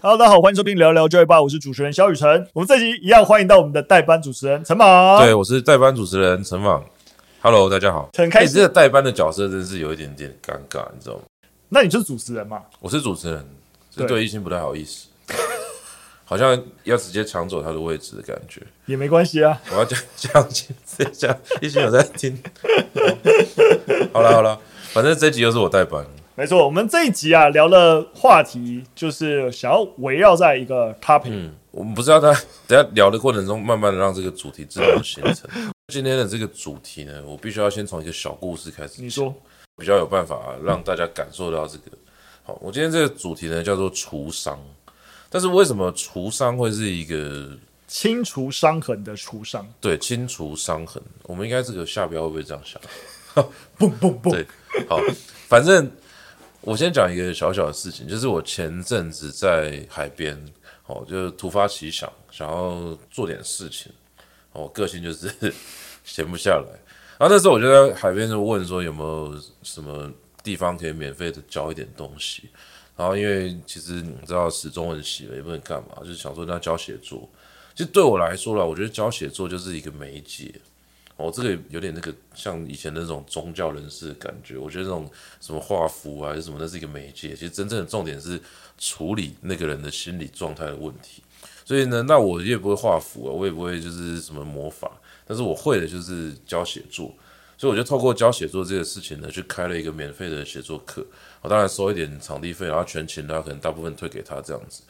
Hello，大家好，欢迎收听聊聊教育吧，我是主持人小雨辰。我们这集一样欢迎到我们的代班主持人陈莽。对，我是代班主持人陈莽。Hello，大家好。很开心，这个代班的角色真是有一点点尴尬，你知道吗？那你就是主持人嘛？我是主持人，这对一心不太好意思，好像要直接抢走他的位置的感觉。也没关系啊，我要讲讲清这样，一心有在听。好了好了，反正这集又是我代班。没错，我们这一集啊聊的话题就是想要围绕在一个 topic。嗯，我们不知道他 等下聊的过程中，慢慢的让这个主题自然形成。今天的这个主题呢，我必须要先从一个小故事开始。你说。比较有办法让大家感受到这个。好，我今天这个主题呢叫做除伤，但是为什么除伤会是一个清除伤痕的除伤？对，清除伤痕，我们应该这个下标会不会这样想？嘣嘣嘣！对，好，反正我先讲一个小小的事情，就是我前阵子在海边，哦，就突发奇想，想要做点事情，哦，个性就是 闲不下来。然后那时候我就在海边就问说有没有什么地方可以免费的教一点东西，然后因为其实你知道死中文系了也不能干嘛，就是想说那教写作，其实对我来说啦，我觉得教写作就是一个媒介，哦，这个有点那个像以前那种宗教人士的感觉，我觉得这种什么画符啊还是什么，那是一个媒介，其实真正的重点是处理那个人的心理状态的问题，所以呢，那我也不会画符啊，我也不会就是什么魔法。但是我会的就是教写作，所以我就透过教写作这个事情呢，去开了一个免费的写作课。我当然收一点场地费，然后全勤的话可能大部分退给他这样子，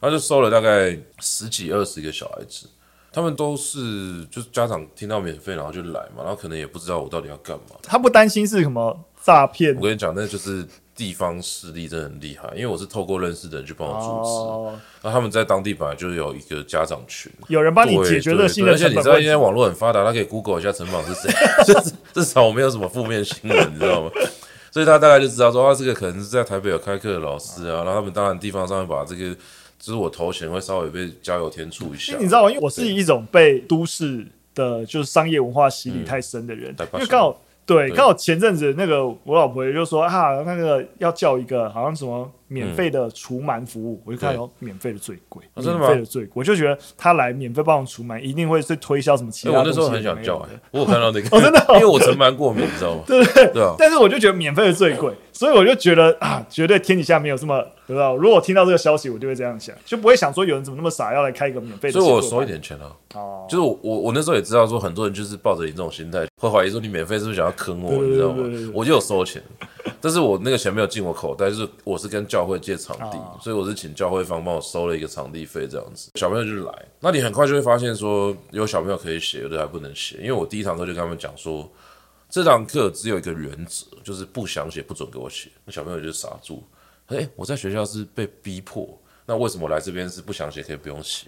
然后就收了大概十几二十个小孩子，他们都是就是家长听到免费然后就来嘛，然后可能也不知道我到底要干嘛。他不担心是什么诈骗？我跟你讲，那就是。地方势力真的很厉害，因为我是透过认识的人去帮我主持，那、哦、他们在当地本来就有一个家长群，有人帮你解决了新的，而且你知道现在网络很发达，他可以 Google 一下城访是谁，至 至少我没有什么负面新闻，你知道吗？所以他大概就知道说，啊，这个可能是在台北有开课的老师啊，然后他们当然地方上面把这个，就是我头衔会稍微被加油添醋一下，你知道吗？因为我是一种被都市的就是商业文化洗礼太深的人，嗯、因为刚好。对，刚好前阵子那个我老婆也就说啊，那个要叫一个好像什么免费的除螨服务，嗯、我就看到免费的最贵，免费的最贵，我就觉得他来免费帮我除螨，一定会是推销什么其他东西。我那时候很想叫、欸，我有看到那个，哦，真的、哦，因为我尘螨过敏，你知道吗？对对对，但是我就觉得免费的最贵，所以我就觉得啊，绝对天底下没有这么，对吧？如果我听到这个消息，我就会这样想，就不会想说有人怎么那么傻要来开一个免费的。所以我收一点钱啊。哦，就是我我我那时候也知道说很多人就是抱着你这种心态，会怀疑说你免费是不是想要坑我，你知道吗？我就有收钱。但是我那个钱没有进我口袋，就是我是跟教会借场地，哦、所以我是请教会方帮我收了一个场地费这样子。小朋友就来，那你很快就会发现说，有小朋友可以写，有的还不能写。因为我第一堂课就跟他们讲说，这堂课只有一个原则，就是不想写不准给我写。那小朋友就傻住，诶、欸，我在学校是被逼迫，那为什么来这边是不想写可以不用写？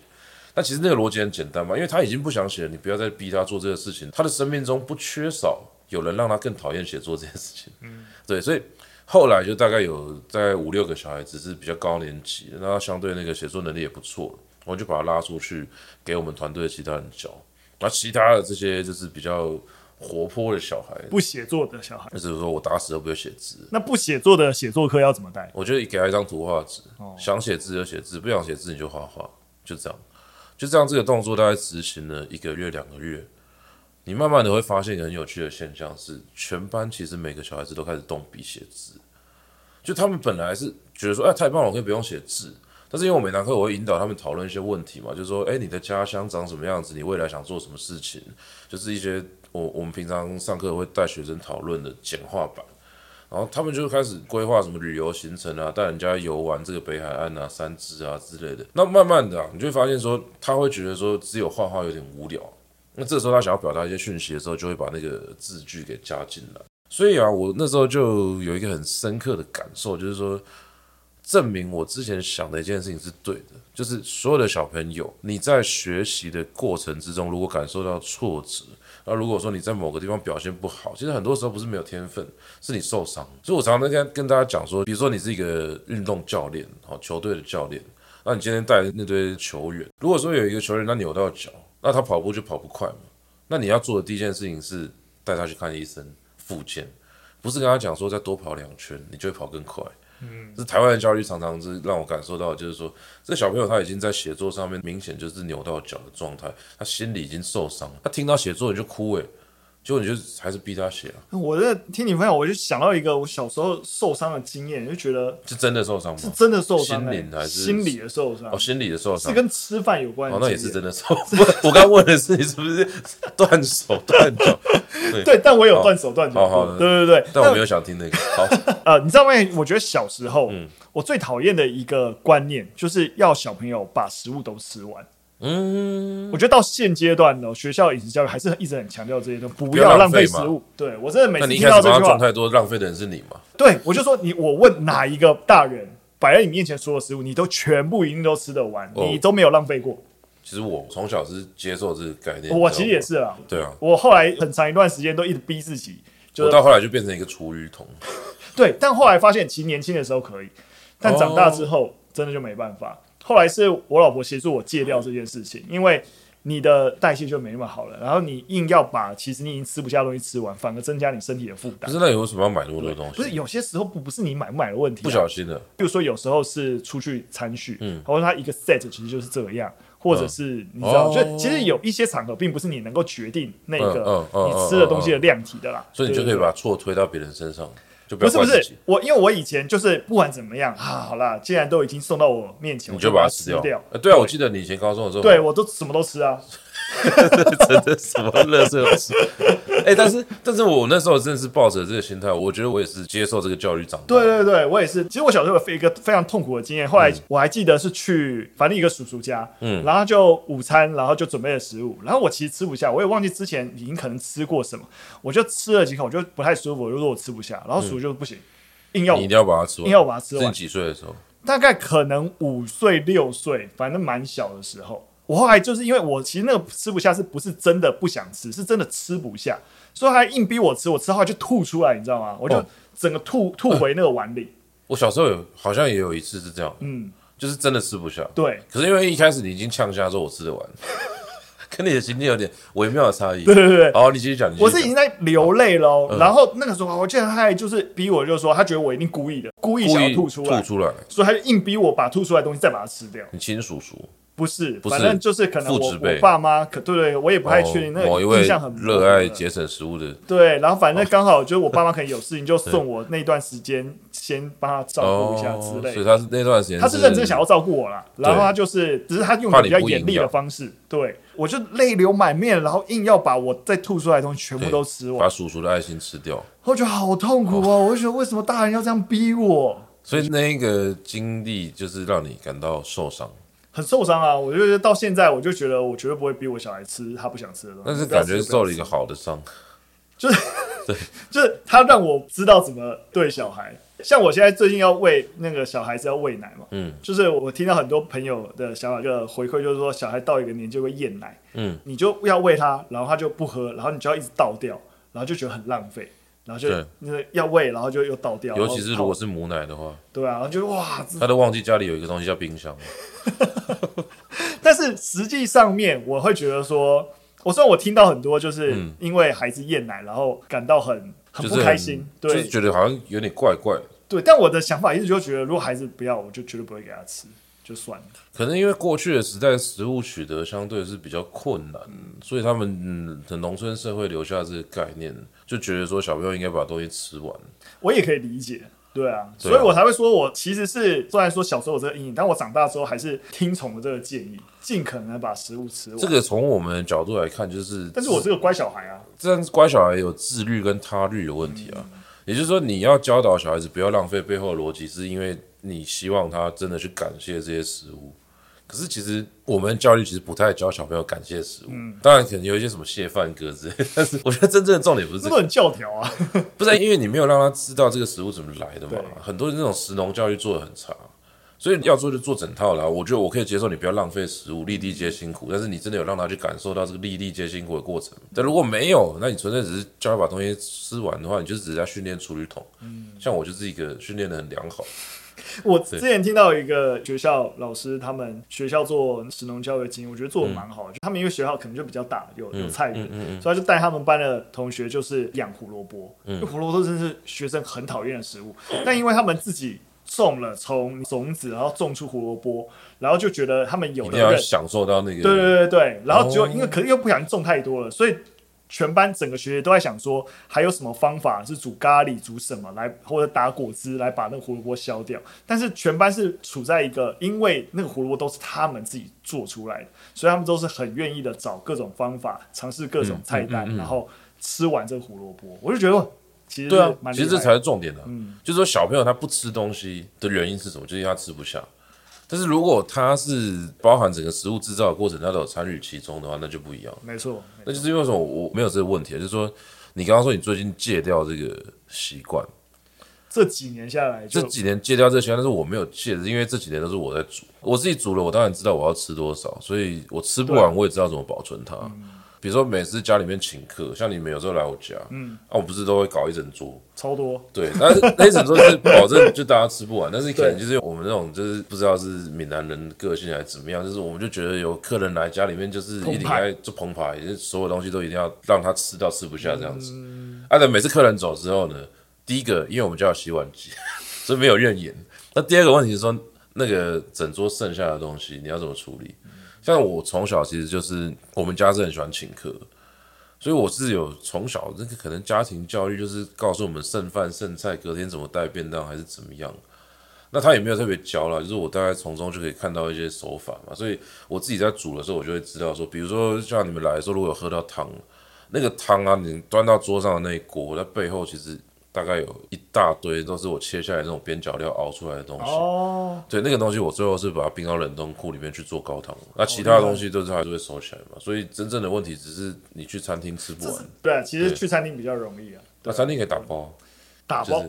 那其实那个逻辑很简单嘛，因为他已经不想写了，你不要再逼他做这个事情。他的生命中不缺少。有人让他更讨厌写作这件事情，嗯，对，所以后来就大概有在五六个小孩子是比较高年级，那他相对那个写作能力也不错，我就把他拉出去给我们团队的其他人教，那其他的这些就是比较活泼的小孩，不写作的小孩，就是说我打死都不会写字。那不写作的写作课要怎么带？我觉得给他一张图画纸，哦、想写字就写字，不想写字你就画画，就这样，就这样这个动作大概执行了一个月两个月。你慢慢的会发现一个很有趣的现象是，全班其实每个小孩子都开始动笔写字，就他们本来是觉得说，哎，太棒了，我可以不用写字。但是因为我每堂课我会引导他们讨论一些问题嘛，就是说，哎，你的家乡长什么样子？你未来想做什么事情？就是一些我我们平常上课会带学生讨论的简化版。然后他们就开始规划什么旅游行程啊，带人家游玩这个北海岸啊、三芝啊之类的。那慢慢的，你就会发现说，他会觉得说，只有画画有点无聊。那这时候他想要表达一些讯息的时候，就会把那个字句给加进来。所以啊，我那时候就有一个很深刻的感受，就是说，证明我之前想的一件事情是对的，就是所有的小朋友，你在学习的过程之中，如果感受到挫折，那如果说你在某个地方表现不好，其实很多时候不是没有天分，是你受伤。所以我常常跟跟大家讲说，比如说你是一个运动教练，好，球队的教练，那你今天带那堆球员，如果说有一个球员他扭到脚。那他跑步就跑不快嘛？那你要做的第一件事情是带他去看医生复健，不是跟他讲说再多跑两圈你就会跑更快。嗯，是台湾的教育常常是让我感受到，就是说，这个小朋友他已经在写作上面明显就是扭到脚的状态，他心里已经受伤，他听到写作你就哭诶。结果你就还是逼他写啊？我在听你分享，我就想到一个我小时候受伤的经验，就觉得是真的受伤吗？是真的受伤，心灵还是心理的受伤？哦，心理的受伤是跟吃饭有关。哦，那也是真的受。我刚问的是你是不是断手断脚？对对，但我有断手断脚。好，对对对。但我没有想听那个。好，呃，你知道吗？我觉得小时候，我最讨厌的一个观念就是要小朋友把食物都吃完。嗯，我觉得到现阶段呢，学校饮食教育还是一直很强调这些东西，不要浪费食物。对，我真的每次听到这句话，太多浪费的人是你吗？对，我就说你，我问哪一个大人摆在你面前所有食物，你都全部一定都吃得完，你都没有浪费过。其实我从小是接受这个概念，我其实也是啊。对啊，我后来很长一段时间都一直逼自己，我到后来就变成一个厨余桶。对，但后来发现其实年轻的时候可以，但长大之后真的就没办法。后来是我老婆协助我戒掉这件事情，因为你的代谢就没那么好了，然后你硬要把其实你已经吃不下东西吃完，反而增加你身体的负担。不是，那你为什么要买那么多东西？不是，有些时候不不是你买不买的问题，啊，不小心的。比如说有时候是出去餐叙，嗯，或者他一个 set 其实就是这样，或者是你知道，嗯、就其实有一些场合并不是你能够决定那个你吃的东西的量体的啦，所以你就可以把错推到别人身上。不，不是不是我，因为我以前就是不管怎么样啊，好啦，既然都已经送到我面前，你就把它吃掉。掉呃、对啊，我记得你以前高中的时候，对我都什么都吃啊。真的什么乐色老师，哎、欸，但是但是我那时候真的是抱着这个心态，我觉得我也是接受这个教育长大。对对对，我也是。其实我小时候有一个非常痛苦的经验，后来我还记得是去反正一个叔叔家，嗯，然后就午餐，然后就准备了食物，然后我其实吃不下，我也忘记之前已经可能吃过什么，我就吃了几口，我就不太舒服，我就说我吃不下，然后叔叔就不行，硬要你一定要把它吃完，硬要把它吃完。是几岁的时候？大概可能五岁六岁，反正蛮小的时候。我后来就是因为我其实那个吃不下，是不是真的不想吃，是真的吃不下，所以他还硬逼我吃，我吃后来就吐出来，你知道吗？我就整个吐、哦、吐回那个碗里。我小时候有好像也有一次是这样，嗯，就是真的吃不下。对，可是因为一开始你已经呛下说我吃得完，跟你的心境有点微妙的差异。对对对，好，你继续讲。我是已经在流泪了，嗯、然后那个时候我记得他还就是逼我，就是说他觉得我一定故意的，故意想要吐出来，吐出来，所以他就硬逼我把吐出来的东西再把它吃掉。你亲叔叔。不是，反正就是可能我我爸妈可对对，我也不太确定。那个印象很热爱节省食物的。对，然后反正刚好就是我爸妈可能有事情，就送 我那段时间先帮他照顾一下之类。所以他是那段时间，他是认真想要照顾我啦。然后他就是，只是他用比较严厉的方式。对，我就泪流满面，然后硬要把我再吐出来的东西全部都吃完，把叔叔的爱心吃掉。我觉得好痛苦啊！我就觉得为什么大人要这样逼我？所以那个经历就是让你感到受伤。很受伤啊！我就觉得到现在，我就觉得我绝对不会逼我小孩吃他不想吃的东西。但是感觉受了一个好的伤，就是对，就是他让我知道怎么对小孩。像我现在最近要喂那个小孩子要喂奶嘛，嗯，就是我听到很多朋友的想法，就回馈就是说，小孩到一个年纪会厌奶，嗯，你就要喂他，然后他就不喝，然后你就要一直倒掉，然后就觉得很浪费。然后就那个要喂，然后就又倒掉。尤其是如果是母奶的话，对啊，然后就哇，他都忘记家里有一个东西叫冰箱。但是实际上面，我会觉得说，我虽然我听到很多，就是因为孩子厌奶，然后感到很很不开心，对，就是觉得好像有点怪怪。对，但我的想法一直就觉得，如果孩子不要，我就绝对不会给他吃。就算了，可能因为过去的时代食物取得相对是比较困难，所以他们嗯，的农村社会留下这个概念，就觉得说小朋友应该把东西吃完。我也可以理解，对啊，所以我才会说我其实是虽然说小时候有这个阴影，但我长大之后还是听从了这个建议，尽可能把食物吃完。这个从我们的角度来看，就是，但是我是个乖小孩啊，这样乖小孩有自律跟他律的问题啊，嗯、也就是说你要教导小孩子不要浪费，背后的逻辑是因为你希望他真的去感谢这些食物。可是其实我们教育其实不太教小朋友感谢食物，嗯、当然可能有一些什么谢饭歌之类，但是我觉得真正的重点不是这个，很教条啊，不是因为你没有让他知道这个食物怎么来的嘛，很多人那种食农教育做的很差，所以要做就做整套啦。我觉得我可以接受你不要浪费食物，粒粒皆辛苦，但是你真的有让他去感受到这个粒粒皆辛苦的过程。但如果没有，那你纯粹只是教他把东西吃完的话，你就只是在训练处理桶。嗯，像我就是一个训练的很良好。我之前听到一个学校老师，他们学校做食农教育的经验，我觉得做的蛮好的。就他们因为学校可能就比较大，有有菜园，所以就带他们班的同学就是养胡萝卜。因为胡萝卜真是学生很讨厌的食物，但因为他们自己种了从种子，然后种出胡萝卜，然后就觉得他们有的要享受到那个，对对对对，然后就因为可能又不想种太多了，所以。全班整个学期都在想说，还有什么方法是煮咖喱、煮什么来，或者打果汁来把那个胡萝卜消掉。但是全班是处在一个，因为那个胡萝卜都是他们自己做出来的，所以他们都是很愿意的找各种方法，尝试各种菜单，嗯嗯嗯、然后吃完这个胡萝卜。我就觉得，其实对啊，其实这才是重点的、啊。嗯，就是说小朋友他不吃东西的原因是什么？就是因为他吃不下。但是如果它是包含整个食物制造的过程，它都有参与其中的话，那就不一样。没错，那就是因为什么？我没有这个问题，就是说，你刚刚说你最近戒掉这个习惯，这几年下来，这几年戒掉这个习惯，但是我没有戒，因为这几年都是我在煮，我自己煮了，我当然知道我要吃多少，所以我吃不完，我也知道怎么保存它。比如说每次家里面请客，像你们有时候来我家，嗯，啊，我不是都会搞一整桌，超多，对，但是那一整桌是保证就大家吃不完，但是可能就是我们那种就是不知道是闽南人个性还是怎么样，就是我们就觉得有客人来家里面就是一定要做澎湃，就是所有东西都一定要让他吃到吃不下这样子。啊，等每次客人走之后呢，第一个因为我们家有洗碗机，所以没有怨言。那第二个问题是说，那个整桌剩下的东西你要怎么处理？像我从小其实就是我们家是很喜欢请客，所以我是有从小这个可能家庭教育就是告诉我们剩饭剩菜隔天怎么带便当还是怎么样，那他也没有特别教啦，就是我大概从中就可以看到一些手法嘛，所以我自己在煮的时候我就会知道说，比如说像你们来的时候如果有喝到汤，那个汤啊你端到桌上的那一锅，在背后其实。大概有一大堆都是我切下来那种边角料熬出来的东西。哦，对，那个东西我最后是把它冰到冷冻库里面去做高汤。那其他的东西都是还是会收起来嘛。所以真正的问题只是你去餐厅吃不完。对啊，其实去餐厅比较容易啊。那餐厅可以打包。打包。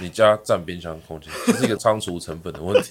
你家占冰箱空间，这是一个仓储成本的问题。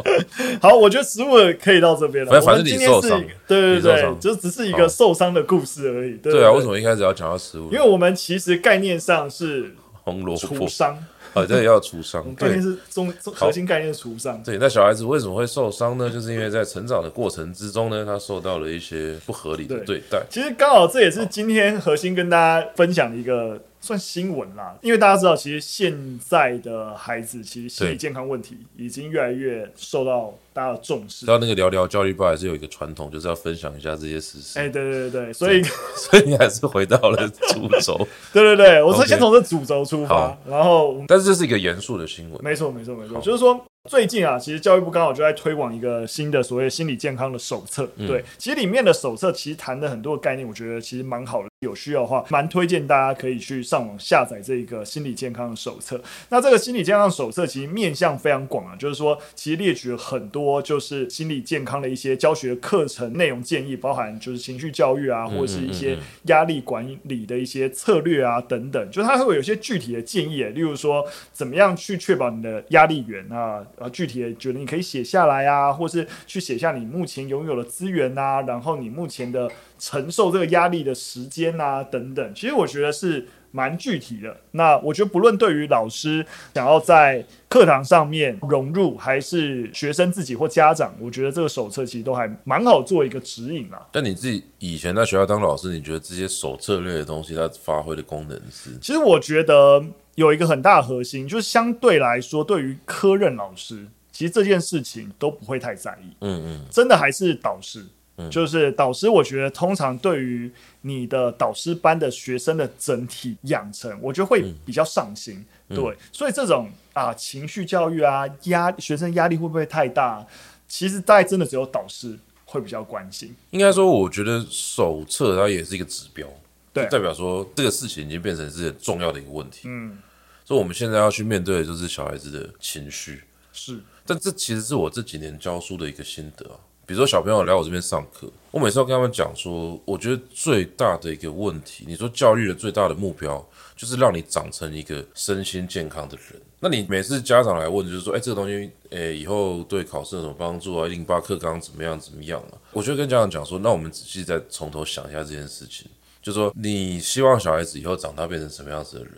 好，我觉得食物可以到这边了。反正反正你受伤，对对对，就只是一个受伤的故事而已。对啊，为什么一开始要讲到食物？因为我们其实概念上是。红萝卜，厨伤啊，这也要除伤。概念是中核心概念是除伤。对，那小孩子为什么会受伤呢？就是因为在成长的过程之中呢，他受到了一些不合理的对待。其实刚好这也是今天核心跟大家分享的一个。算新闻啦，因为大家知道，其实现在的孩子其实心理健康问题已经越来越受到大家的重视。到那个聊聊教育吧，还是有一个传统，就是要分享一下这些事实。哎、欸，对对对，所以 所以你还是回到了主轴。对对对，我是先从这主轴出发然后，但是这是一个严肃的新闻。没错没错没错，就是说。最近啊，其实教育部刚好就在推广一个新的所谓心理健康的手册。嗯、对，其实里面的手册其实谈的很多概念，我觉得其实蛮好的。有需要的话，蛮推荐大家可以去上网下载这一个心理健康的手册。那这个心理健康手册其实面向非常广啊，就是说其实列举了很多就是心理健康的一些教学课程内容建议，包含就是情绪教育啊，或者是一些压力管理的一些策略啊等等。就是它会有一些具体的建议，例如说怎么样去确保你的压力源啊。呃，具体的觉得你可以写下来啊，或是去写下你目前拥有的资源啊，然后你目前的承受这个压力的时间啊等等。其实我觉得是蛮具体的。那我觉得不论对于老师想要在课堂上面融入，还是学生自己或家长，我觉得这个手册其实都还蛮好做一个指引啊。但你自己以前在学校当老师，你觉得这些手册类的东西它发挥的功能是？其实我觉得。有一个很大的核心，就是相对来说，对于科任老师，其实这件事情都不会太在意。嗯嗯，真的还是导师，嗯，就是导师，我觉得通常对于你的导师班的学生的整体养成，我觉得会比较上心。嗯、对，所以这种啊情绪教育啊压学生压力会不会太大？其实大概真的只有导师会比较关心。应该说，我觉得手册它也是一个指标。对，代表说这个事情已经变成是很重要的一个问题。嗯，所以我们现在要去面对的就是小孩子的情绪。是，但这其实是我这几年教书的一个心得啊。比如说小朋友来我这边上课，我每次要跟他们讲说，我觉得最大的一个问题，你说教育的最大的目标就是让你长成一个身心健康的人。那你每次家长来问，就是说，哎，这个东西，哎，以后对考试有什么帮助啊？一零八课纲怎么样怎么样啊？我就跟家长讲说，那我们仔细再从头想一下这件事情。就说你希望小孩子以后长大变成什么样子的人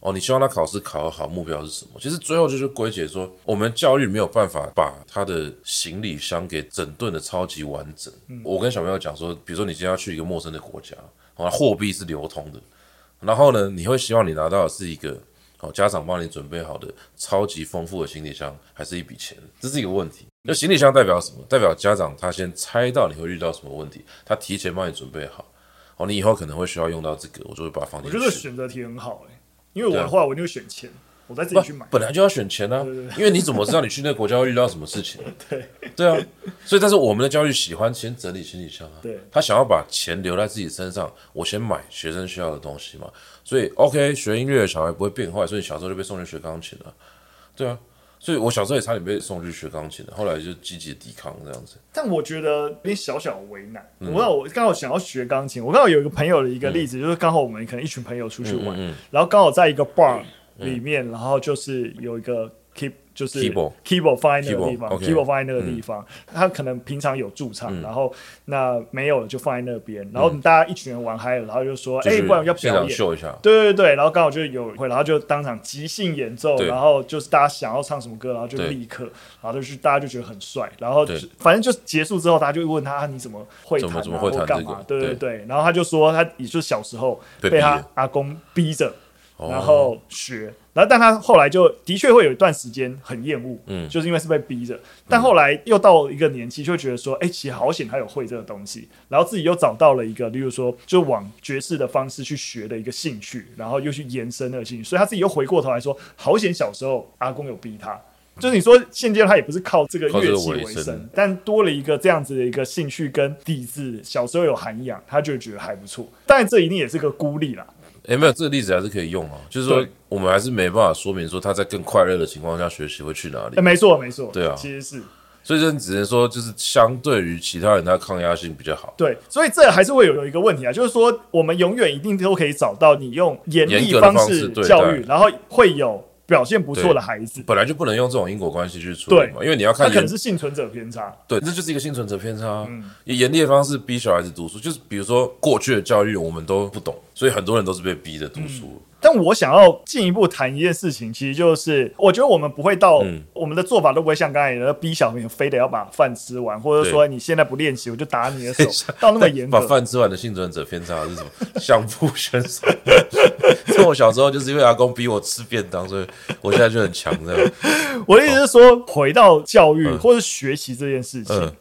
哦？你希望他考试考得好，目标是什么？其实最后就是归结说，我们教育没有办法把他的行李箱给整顿的超级完整。嗯、我跟小朋友讲说，比如说你今天要去一个陌生的国家，啊，货币是流通的，然后呢，你会希望你拿到的是一个哦，家长帮你准备好的超级丰富的行李箱，还是一笔钱，这是一个问题。那行李箱代表什么？代表家长他先猜到你会遇到什么问题，他提前帮你准备好。哦，你以后可能会需要用到这个，我就会把它放进去。我觉得选择题很好哎、欸，因为我的话我就会选钱。我再自己去买，本来就要选钱啊，对对对，因为你怎么知道你去那个国家会遇到什么事情？对。对啊，所以但是我们的教育喜欢先整理行李箱啊，对，他想要把钱留在自己身上，我先买学生需要的东西嘛，所以 OK 学音乐的小孩不会变坏，所以小时候就被送去学钢琴了，对啊，所以我小时候也差点被送去学钢琴的，后来就积极抵抗这样子。但我觉得有点小小为难，嗯、我我刚好想要学钢琴，我刚好有一个朋友的一个例子，嗯、就是刚好我们可能一群朋友出去玩，然后刚好在一个 bar。里面，然后就是有一个 keep，就是 keyboard keyboard 放在那个地方，keyboard 放在那个地方。他可能平常有驻唱，然后那没有了就放在那边。然后大家一群人玩嗨了，然后就说：“哎，不然要表演秀一下。”对对对，然后刚好就有会，然后就当场即兴演奏，然后就是大家想要唱什么歌，然后就立刻，然后就是大家就觉得很帅。然后反正就结束之后，大家就问他：“你怎么会弹？怎么会弹干嘛？”对对对，然后他就说：“他也就是小时候被他阿公逼着。”然后学，然后但他后来就的确会有一段时间很厌恶，嗯，就是因为是被逼着。但后来又到一个年纪，就会觉得说，哎，其实好险他有会这个东西，然后自己又找到了一个，例如说，就往爵士的方式去学的一个兴趣，然后又去延伸那个兴趣，所以他自己又回过头来说，好险小时候阿公有逼他，就是你说现阶段他也不是靠这个乐器为生，但多了一个这样子的一个兴趣跟底子，小时候有涵养，他就觉得还不错。但这一定也是个孤立啦。哎，没有这个例子还是可以用啊，就是说我们还是没办法说明说他在更快乐的情况下学习会去哪里。没错，没错，对啊，其实是，所以这只能说就是相对于其他人，他抗压性比较好。对，所以这还是会有有一个问题啊，就是说我们永远一定都可以找到你用严厉方式教育，然后会有。表现不错的孩子，本来就不能用这种因果关系去处理嘛，因为你要看，他可能是幸存者偏差，对，这就是一个幸存者偏差。嗯，以严厉的方式逼小孩子读书，就是比如说过去的教育我们都不懂，所以很多人都是被逼着读书。但我想要进一步谈一件事情，其实就是我觉得我们不会到，我们的做法都不会像刚才的逼小朋友非得要把饭吃完，或者说你现在不练习我就打你的手，到那么严格。把饭吃完的幸存者偏差是什么？相扑选手。从我小时候就是因为阿公逼我吃便当，所以我现在就很强。这样，我的意思是说，回到教育或者学习这件事情，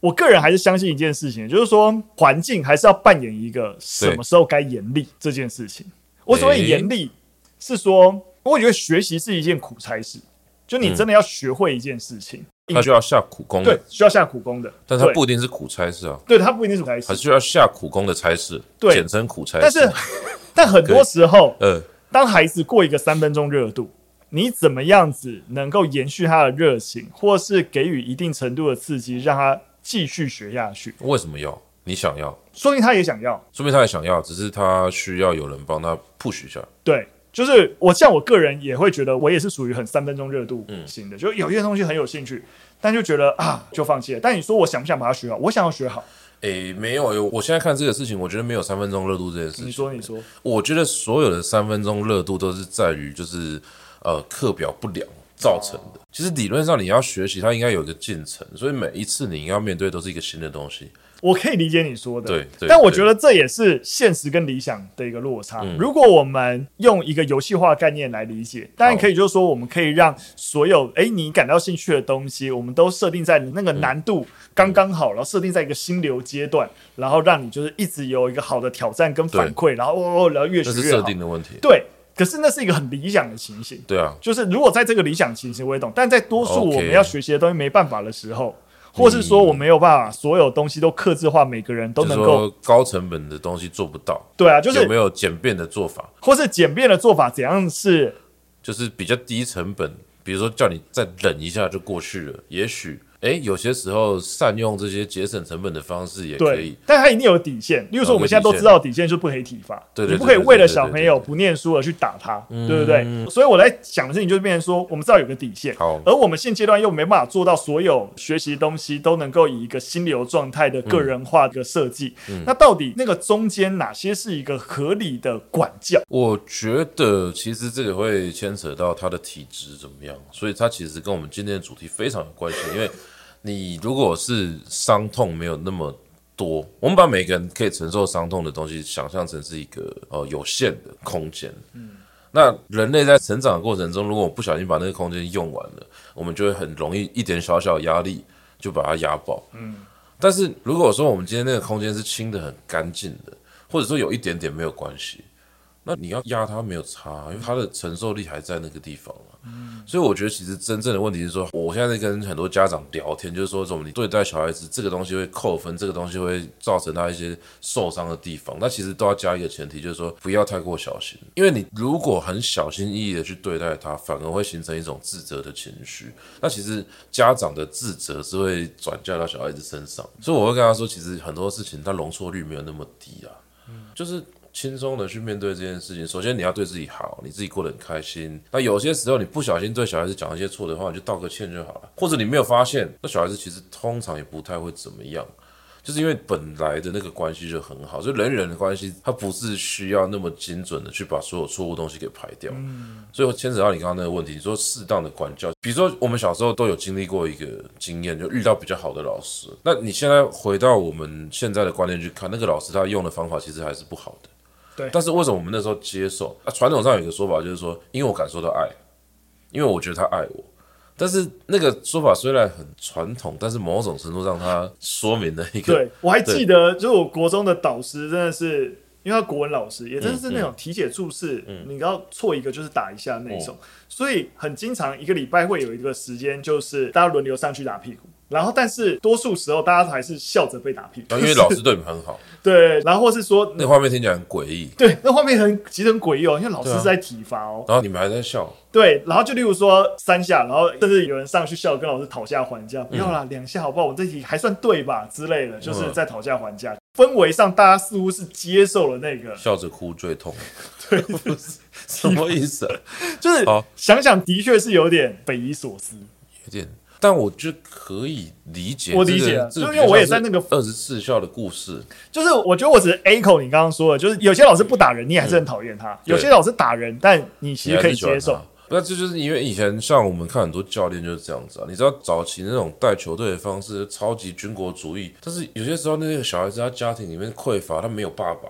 我个人还是相信一件事情，就是说环境还是要扮演一个什么时候该严厉这件事情。我所谓严厉，是说，我觉得学习是一件苦差事，就你真的要学会一件事情，他就要下苦功，对，需要下苦功的，但他不一定是苦差事啊，对，他不一定是苦差事，还是需要下苦功的差事，对，简称苦差事。但是，但很多时候，呃，当孩子过一个三分钟热度，你怎么样子能够延续他的热情，或是给予一定程度的刺激，让他继续学下去？为什么要？你想要？说明他也想要，说明他也想要，只是他需要有人帮他 push 一下。对，就是我像我个人也会觉得，我也是属于很三分钟热度型的，嗯、就有一些东西很有兴趣，但就觉得啊，就放弃了。但你说我想不想把它学好？我想要学好。诶，没有，我现在看这个事情，我觉得没有三分钟热度这件事情。你说，你说，我觉得所有的三分钟热度都是在于就是呃课表不良造成的。哦、其实理论上你要学习，它应该有一个进程，所以每一次你要面对都是一个新的东西。我可以理解你说的，对，对，但我觉得这也是现实跟理想的一个落差。嗯、如果我们用一个游戏化概念来理解，当然可以就是说，我们可以让所有哎你感到兴趣的东西，我们都设定在你那个难度刚刚好，嗯、然后设定在一个心流阶段，然后让你就是一直有一个好的挑战跟反馈，然后哦哦，然后越学越好。这是设定的问题。对，可是那是一个很理想的情形。对啊，就是如果在这个理想情形我也懂，但在多数我们要学习的东西没办法的时候。或是说我没有办法所有东西都克制化，每个人都能够高成本的东西做不到。对啊，就是有没有简便的做法，或是简便的做法怎样是，就是比较低成本，比如说叫你再忍一下就过去了，也许。哎，有些时候善用这些节省成本的方式也可以，但它一定有底线。例如说，我们现在都知道底线就是不可以体罚，对对，你不可以为了小朋友不念书而去打他，对不对？所以我在想的事情就是变成说，我们知道有个底线，好，而我们现阶段又没办法做到所有学习东西都能够以一个心流状态的个人化的设计。那到底那个中间哪些是一个合理的管教？我觉得其实这个会牵扯到他的体质怎么样，所以它其实跟我们今天的主题非常有关系，因为。你如果是伤痛没有那么多，我们把每个人可以承受伤痛的东西想象成是一个呃有限的空间，嗯，那人类在成长的过程中，如果我不小心把那个空间用完了，我们就会很容易一点小小压力就把它压爆。嗯，但是如果说我们今天那个空间是清得很干净的，或者说有一点点没有关系。那你要压它没有差，因为它的承受力还在那个地方嘛。所以我觉得其实真正的问题是说，我现在在跟很多家长聊天，就是说，这种你对待小孩子这个东西会扣分，这个东西会造成他一些受伤的地方。那其实都要加一个前提，就是说不要太过小心，因为你如果很小心翼翼的去对待他，反而会形成一种自责的情绪。那其实家长的自责是会转嫁到小孩子身上，所以我会跟他说，其实很多事情它容错率没有那么低啊，就是。轻松的去面对这件事情。首先，你要对自己好，你自己过得很开心。那有些时候，你不小心对小孩子讲一些错的话，你就道个歉就好了。或者你没有发现，那小孩子其实通常也不太会怎么样。就是因为本来的那个关系就很好，所以人与人的关系，它不是需要那么精准的去把所有错误东西给排掉。嗯，所以牵扯到你刚刚那个问题，你说适当的管教，比如说我们小时候都有经历过一个经验，就遇到比较好的老师。那你现在回到我们现在的观念去看，那个老师他用的方法其实还是不好的。对，但是为什么我们那时候接受？啊，传统上有一个说法就是说，因为我感受到爱，因为我觉得他爱我。但是那个说法虽然很传统，但是某种程度上，它说明了一个。对，我还记得，就是我国中的导师，真的是因为他国文老师，也真的是那种题写注释，你要错一个就是打一下那种，哦、所以很经常一个礼拜会有一个时间，就是大家轮流上去打屁股。然后，但是多数时候大家还是笑着被打屁股，因为老 师对你们很好。对，然后或是说那画面听起来很诡异。对，那画面很其实很诡异哦，因为老师是在体罚哦。然后你们还在笑。对，然后就例如说三下，然后甚至有人上去笑，跟老师讨价还价，不要啦，两下好不好？我这题还算对吧？之类的，就是在讨价还价。氛围上，大家似乎是接受了那个笑着哭最痛。对，什么意思？就是想想，的确是有点匪夷所思，有点。但我就可以理解，我理解，就因为我也在那个二十四孝的故事，就是我觉得我只是 echo 你刚刚说的，就是有些老师不打人，你还是很讨厌他；有些老师打人，但你其实可以接受。那这就是因为以前像我们看很多教练就是这样子啊，你知道早期那种带球队的方式超级军国主义，但是有些时候那个小孩子他家庭里面匮乏，他没有爸爸。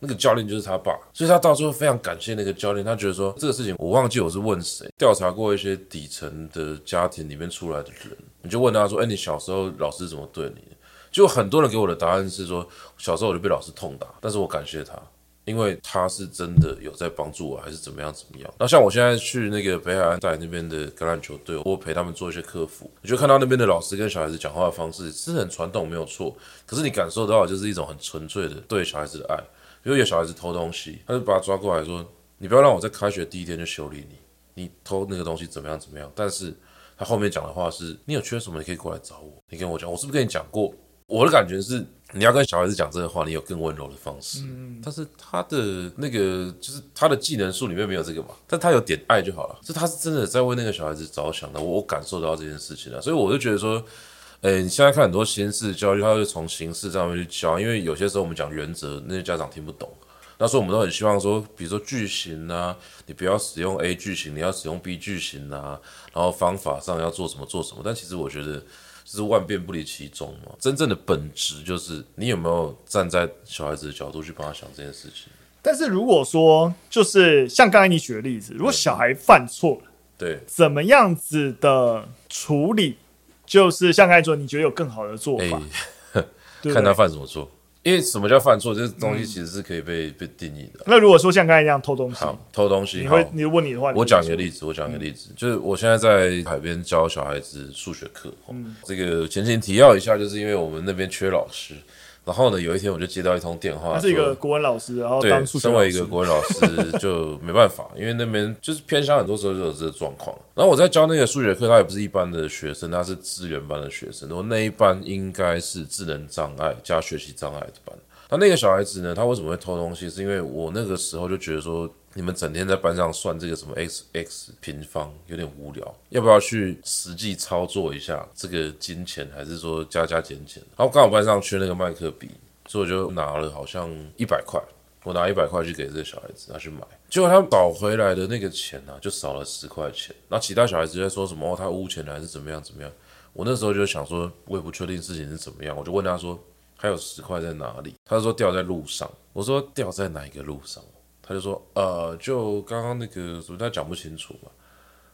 那个教练就是他爸，所以他到时候非常感谢那个教练。他觉得说这个事情我忘记我是问谁，调查过一些底层的家庭里面出来的人，你就问他说：“哎，你小时候老师怎么对你？”就很多人给我的答案是说，小时候我就被老师痛打，但是我感谢他，因为他是真的有在帮助我，还是怎么样怎么样。那像我现在去那个北海岸带那边的橄榄球队，我陪他们做一些客服，你就看到那边的老师跟小孩子讲话的方式是很传统，没有错。可是你感受到就是一种很纯粹的对小孩子的爱。比如有小孩子偷东西，他就把他抓过来说：“你不要让我在开学第一天就修理你，你偷那个东西怎么样怎么样。”但是他后面讲的话是：“你有缺什么，你可以过来找我。”你跟我讲，我是不是跟你讲过？我的感觉是，你要跟小孩子讲这个话，你有更温柔的方式。嗯，但是他的那个就是他的技能树里面没有这个嘛，但他有点爱就好了。这他是真的在为那个小孩子着想的，我感受到这件事情了，所以我就觉得说。诶，你现在看很多形式教育，他会从形式上面去教，因为有些时候我们讲原则，那些家长听不懂。那时候我们都很希望说，比如说句型啊，你不要使用 A 句型，你要使用 B 句型啊，然后方法上要做什么做什么。但其实我觉得，就是万变不离其宗嘛。真正的本质就是，你有没有站在小孩子的角度去帮他想这件事情？但是如果说，就是像刚才你举的例子，如果小孩犯错了，对，怎么样子的处理？就是像刚才说，你觉得有更好的做法？欸、看他犯什么错？因为什么叫犯错？这东西其实是可以被、嗯、被定义的。那如果说像刚才一样偷东西，偷东西，你会你问你的话，我讲一个例子，我讲一个例子，嗯、就是我现在在海边教小孩子数学课。嗯，这个前情提要一下，就是因为我们那边缺老师。然后呢，有一天我就接到一通电话，他是一个国文老师，然后当。身为一个国文老师就 没办法，因为那边就是偏乡，很多时候就有这个状况。然后我在教那个数学课，他也不是一般的学生，他是资源班的学生。然后那一班应该是智能障碍加学习障碍的班。那那个小孩子呢，他为什么会偷东西？是因为我那个时候就觉得说。你们整天在班上算这个什么 x x 平方，有点无聊，要不要去实际操作一下这个金钱，还是说加加减减？然后刚好班上缺那个麦克笔，所以我就拿了好像一百块，我拿一百块去给这个小孩子，他去买，结果他找回来的那个钱呢、就少了十块钱。那其他小孩子在说什么？他污钱还是怎么样怎么样？我那时候就想说，我也不确定事情是怎么样，我就问他说，还有十块在哪里？他说掉在路上。我说掉在哪一个路上？他就说，呃，就刚刚那个什么，他讲不清楚嘛。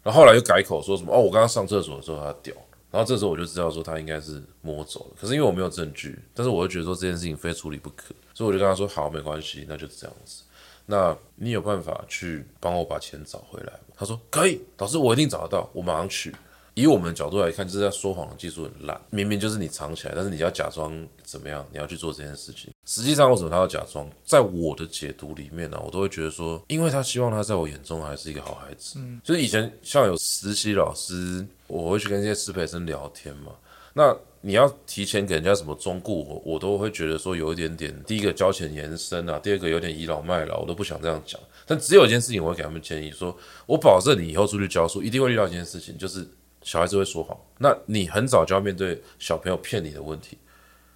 然后后来又改口说什么，哦，我刚刚上厕所的时候他掉。然后这时候我就知道说他应该是摸走了。可是因为我没有证据，但是我就觉得说这件事情非处理不可，所以我就跟他说，好，没关系，那就是这样子。那你有办法去帮我把钱找回来吗？他说可以，老师，我一定找得到，我马上去。以我们的角度来看，就是在说谎的技术很烂，明明就是你藏起来，但是你要假装怎么样？你要去做这件事情。实际上，为什么他要假装？在我的解读里面呢、啊，我都会觉得说，因为他希望他在我眼中还是一个好孩子。嗯，就是以前像有实习老师，我会去跟这些师培生聊天嘛。那你要提前给人家什么忠告，我我都会觉得说有一点点，第一个交钱延伸啊，第二个有点倚老卖老，我都不想这样讲。但只有一件事情，我会给他们建议说，我保证你以后出去教书，一定会遇到一件事情，就是。小孩子会说谎，那你很早就要面对小朋友骗你的问题。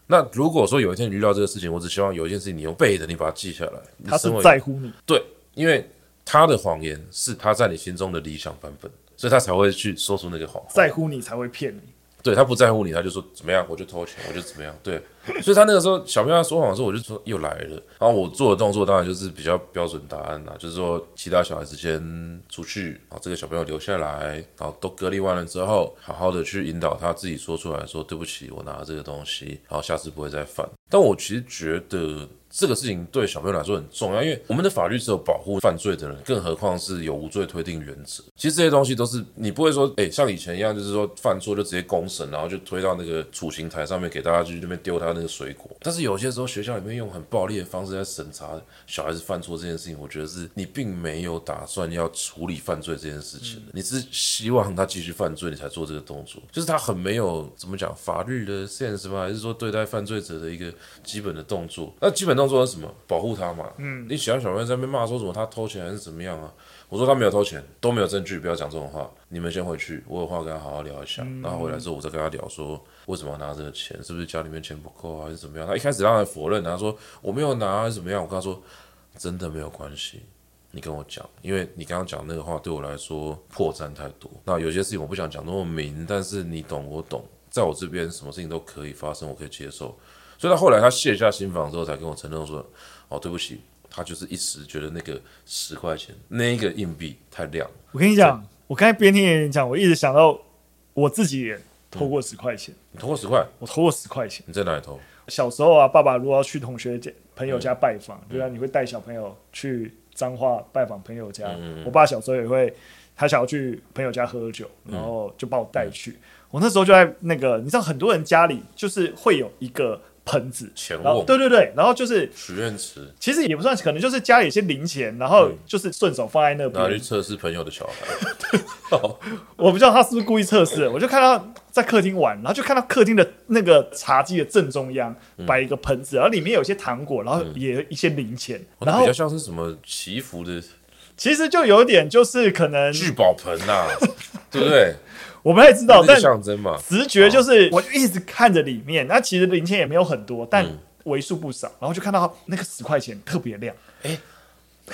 那如果说有一天你遇到这个事情，我只希望有一件事情你用背的，你把它记下来。他是在乎你，对，因为他的谎言是他在你心中的理想版本，所以他才会去说出那个谎。在乎你才会骗你。对，他不在乎你，他就说怎么样，我就偷钱，我就怎么样。对，所以他那个时候小朋友说谎的时候，我就说又来了。然后我做的动作当然就是比较标准答案啦，就是说其他小孩子先出去，然后这个小朋友留下来，然后都隔离完了之后，好好的去引导他自己说出来说对不起，我拿了这个东西，然后下次不会再犯。但我其实觉得。这个事情对小朋友来说很重要，因为我们的法律只有保护犯罪的人，更何况是有无罪推定原则。其实这些东西都是你不会说，哎，像以前一样，就是说犯错就直接公审，然后就推到那个处刑台上面给大家去那边丢他那个水果。但是有些时候学校里面用很暴力的方式在审查小孩子犯错这件事情，我觉得是你并没有打算要处理犯罪这件事情，你是希望他继续犯罪，你才做这个动作，就是他很没有怎么讲法律的 sense 吗？还是说对待犯罪者的一个基本的动作？那基本动作是什么？保护他嘛。嗯，你喜欢小朋友在那边骂说什么他偷钱还是怎么样啊？我说他没有偷钱，都没有证据，不要讲这种话。你们先回去，我有话跟他好好聊一下。嗯、然后回来之后，我再跟他聊说为什么要拿这个钱，是不是家里面钱不够啊，还是怎么样？他一开始让他否认，他说我没有拿，还是怎么样？我跟他说真的没有关系，你跟我讲，因为你刚刚讲那个话对我来说破绽太多。那有些事情我不想讲那么明，但是你懂我懂，在我这边什么事情都可以发生，我可以接受。所以，他后来他卸下心防之后，才跟我承认说：“哦，对不起，他就是一时觉得那个十块钱那一个硬币太亮。”我跟你讲，我刚才边听你讲，我一直想到我自己也偷过十块钱。你偷过十块？我偷过十块钱。你在哪里偷？小时候啊，爸爸如果要去同学家、朋友家拜访，对啊，你会带小朋友去彰化拜访朋友家。我爸小时候也会，他想要去朋友家喝酒，然后就把我带去。我那时候就在那个，你知道，很多人家里就是会有一个。盆子，钱瓮，对对对，然后就是许愿池，其实也不算，可能就是家里一些零钱，然后就是顺手放在那边，拿去测试朋友的小孩。我不知道他是不是故意测试，我就看到在客厅玩，然后就看到客厅的那个茶几的正中央摆一个盆子，然后里面有一些糖果，然后也有一些零钱，然后比较像是什么祈福的，其实就有点就是可能聚宝盆呐，对不对？我不太知道，但象征嘛，直觉就是，我就一直看着里面，那其实零钱也没有很多，但为数不少，然后就看到那个十块钱特别亮，欸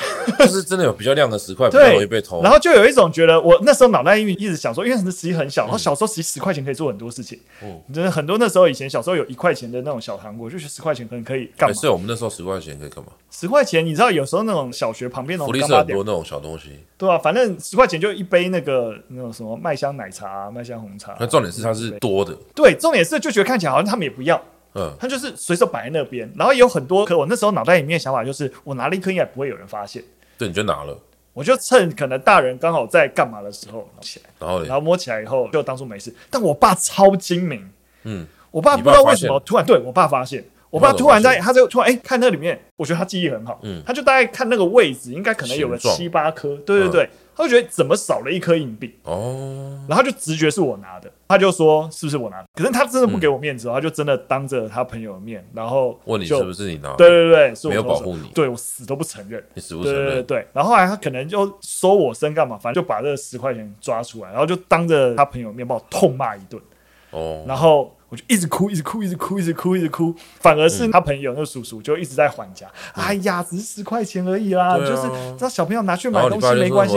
就是真的有比较亮的石块，比较容易被偷。然后就有一种觉得，我那时候脑袋因为一直想说，因为那时很小，然后小时候其实十块钱可以做很多事情。嗯，真的很多那时候以前小时候有一块钱的那种小糖果，就是十块钱可能可以干嘛？是我们那时候十块钱可以干嘛？十块钱，你知道有时候那种小学旁边那种福利社很多那种小东西，对啊，反正十块钱就一杯那个那种什么麦香奶茶、麦香红茶。那重点是它是多的，对，重点是就觉得看起来好像他们也不要。嗯，他就是随手摆在那边，然后也有很多颗。我那时候脑袋里面的想法就是，我拿了一颗应该不会有人发现。对，你就拿了，我就趁可能大人刚好在干嘛的时候拿起来，然后，然后摸起来以后就当做没事。但我爸超精明，嗯，我爸不知道为什么突然对我爸发现，我爸突然在，他就突然哎看那里面，我觉得他记忆很好，嗯，他就大概看那个位置，应该可能有个七八颗，对对对。他就觉得怎么少了一颗硬币哦，然后他就直觉是我拿的，他就说是不是我拿的？可是他真的不给我面子，他就真的当着他朋友的面，然后问你是不是你拿的？对对对，是我没有保护你，对我死都不承认，你死不承认？对对对，然后后来他可能就收我身干嘛，反正就把这十块钱抓出来，然后就当着他朋友面把我痛骂一顿哦，然后。我就一直哭，一直哭，一直哭，一直哭，一直哭。反而是他朋友那个叔叔就一直在还价。哎呀，只是十块钱而已啦，就是让小朋友拿去买东西没关系。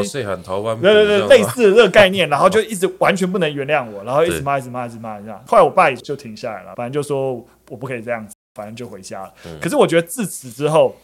对对对，类似的这个概念，然后 就一直完全不能原谅我，然后一直骂，一直骂，一直骂这样。后来我爸也就停下来了，反正就说我不可以这样子，反正就回家了。可是我觉得自此之后，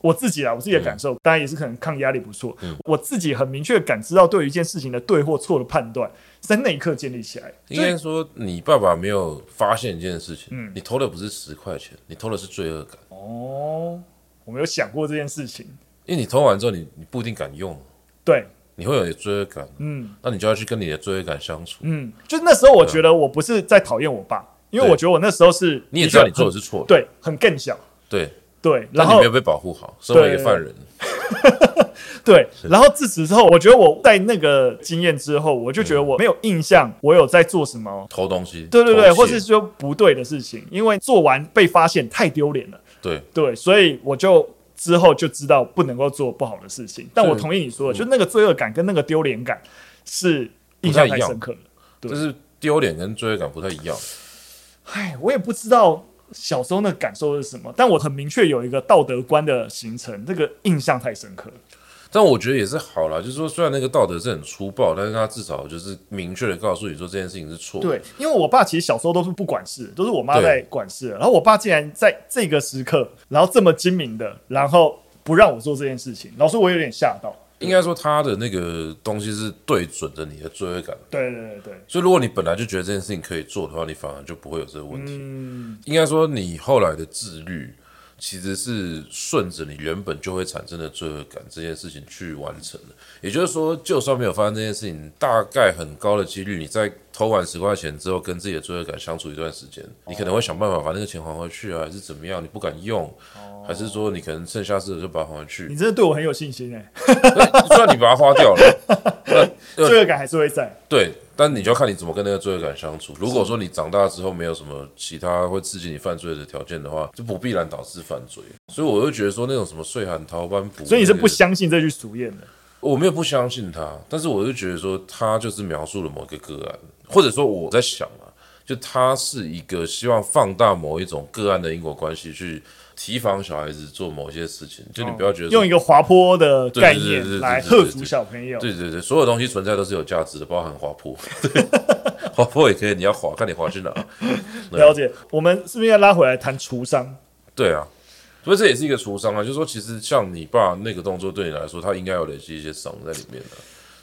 我自己啊，我自己的感受，嗯、当然也是可能抗压力不错。嗯、我自己很明确感知到对于一件事情的对或错的判断，在那一刻建立起来。应该说，你爸爸没有发现一件事情，嗯，你偷的不是十块钱，你偷的是罪恶感。哦，我没有想过这件事情，因为你偷完之后你，你你不一定敢用，对，你会有罪恶感，嗯，那你就要去跟你的罪恶感相处，嗯，就那时候我觉得我不是在讨厌我爸，因为我觉得我那时候是，你也知道你做的是错的，对，很更小，对。对，然后你没有被保护好，身为一个犯人。对，然后自此之后，我觉得我在那个经验之后，我就觉得我没有印象，我有在做什么偷东西，对对对，或是说不对的事情，因为做完被发现太丢脸了。对对，所以我就之后就知道不能够做不好的事情。但我同意你说的，就那个罪恶感跟那个丢脸感是印象太深刻了。就是丢脸跟罪恶感不太一样。唉，我也不知道。小时候那感受是什么？但我很明确有一个道德观的形成，这个印象太深刻。但我觉得也是好啦，就是说，虽然那个道德是很粗暴，但是他至少就是明确的告诉你说这件事情是错。对，因为我爸其实小时候都是不管事，都是我妈在管事。然后我爸竟然在这个时刻，然后这么精明的，然后不让我做这件事情，老师我有点吓到。应该说他的那个东西是对准着你的罪恶感。对对对对。所以如果你本来就觉得这件事情可以做的话，你反而就不会有这个问题。嗯。应该说你后来的自律，其实是顺着你原本就会产生的罪恶感这件事情去完成的。也就是说，就算没有发生这件事情，大概很高的几率，你在偷完十块钱之后，跟自己的罪恶感相处一段时间，你可能会想办法把那个钱还回去啊，还是怎么样？你不敢用。还是说你可能剩下事就把它还回去？你真的对我很有信心 哎！虽然你把它花掉了，罪恶感还是会在。对，但你就要看你怎么跟那个罪恶感相处。如果说你长大之后没有什么其他会刺激你犯罪的条件的话，就不必然导致犯罪。所以我就觉得说那种什么睡海逃班不，所以你是不相信这句俗谚的？我没有不相信他，但是我就觉得说他就是描述了某一个个案，或者说我在想啊，就他是一个希望放大某一种个案的因果关系去。提防小孩子做某些事情，就你不要觉得用一个滑坡的概念来吓阻小朋友。对对对，所有东西存在都是有价值的，包含滑坡。滑坡也可以，你要滑，看你滑去哪。了解，我们是不是要拉回来谈除商？对啊，所以这也是一个除商啊。就是说，其实像你爸那个动作，对你来说，他应该有累积一些伤在里面的。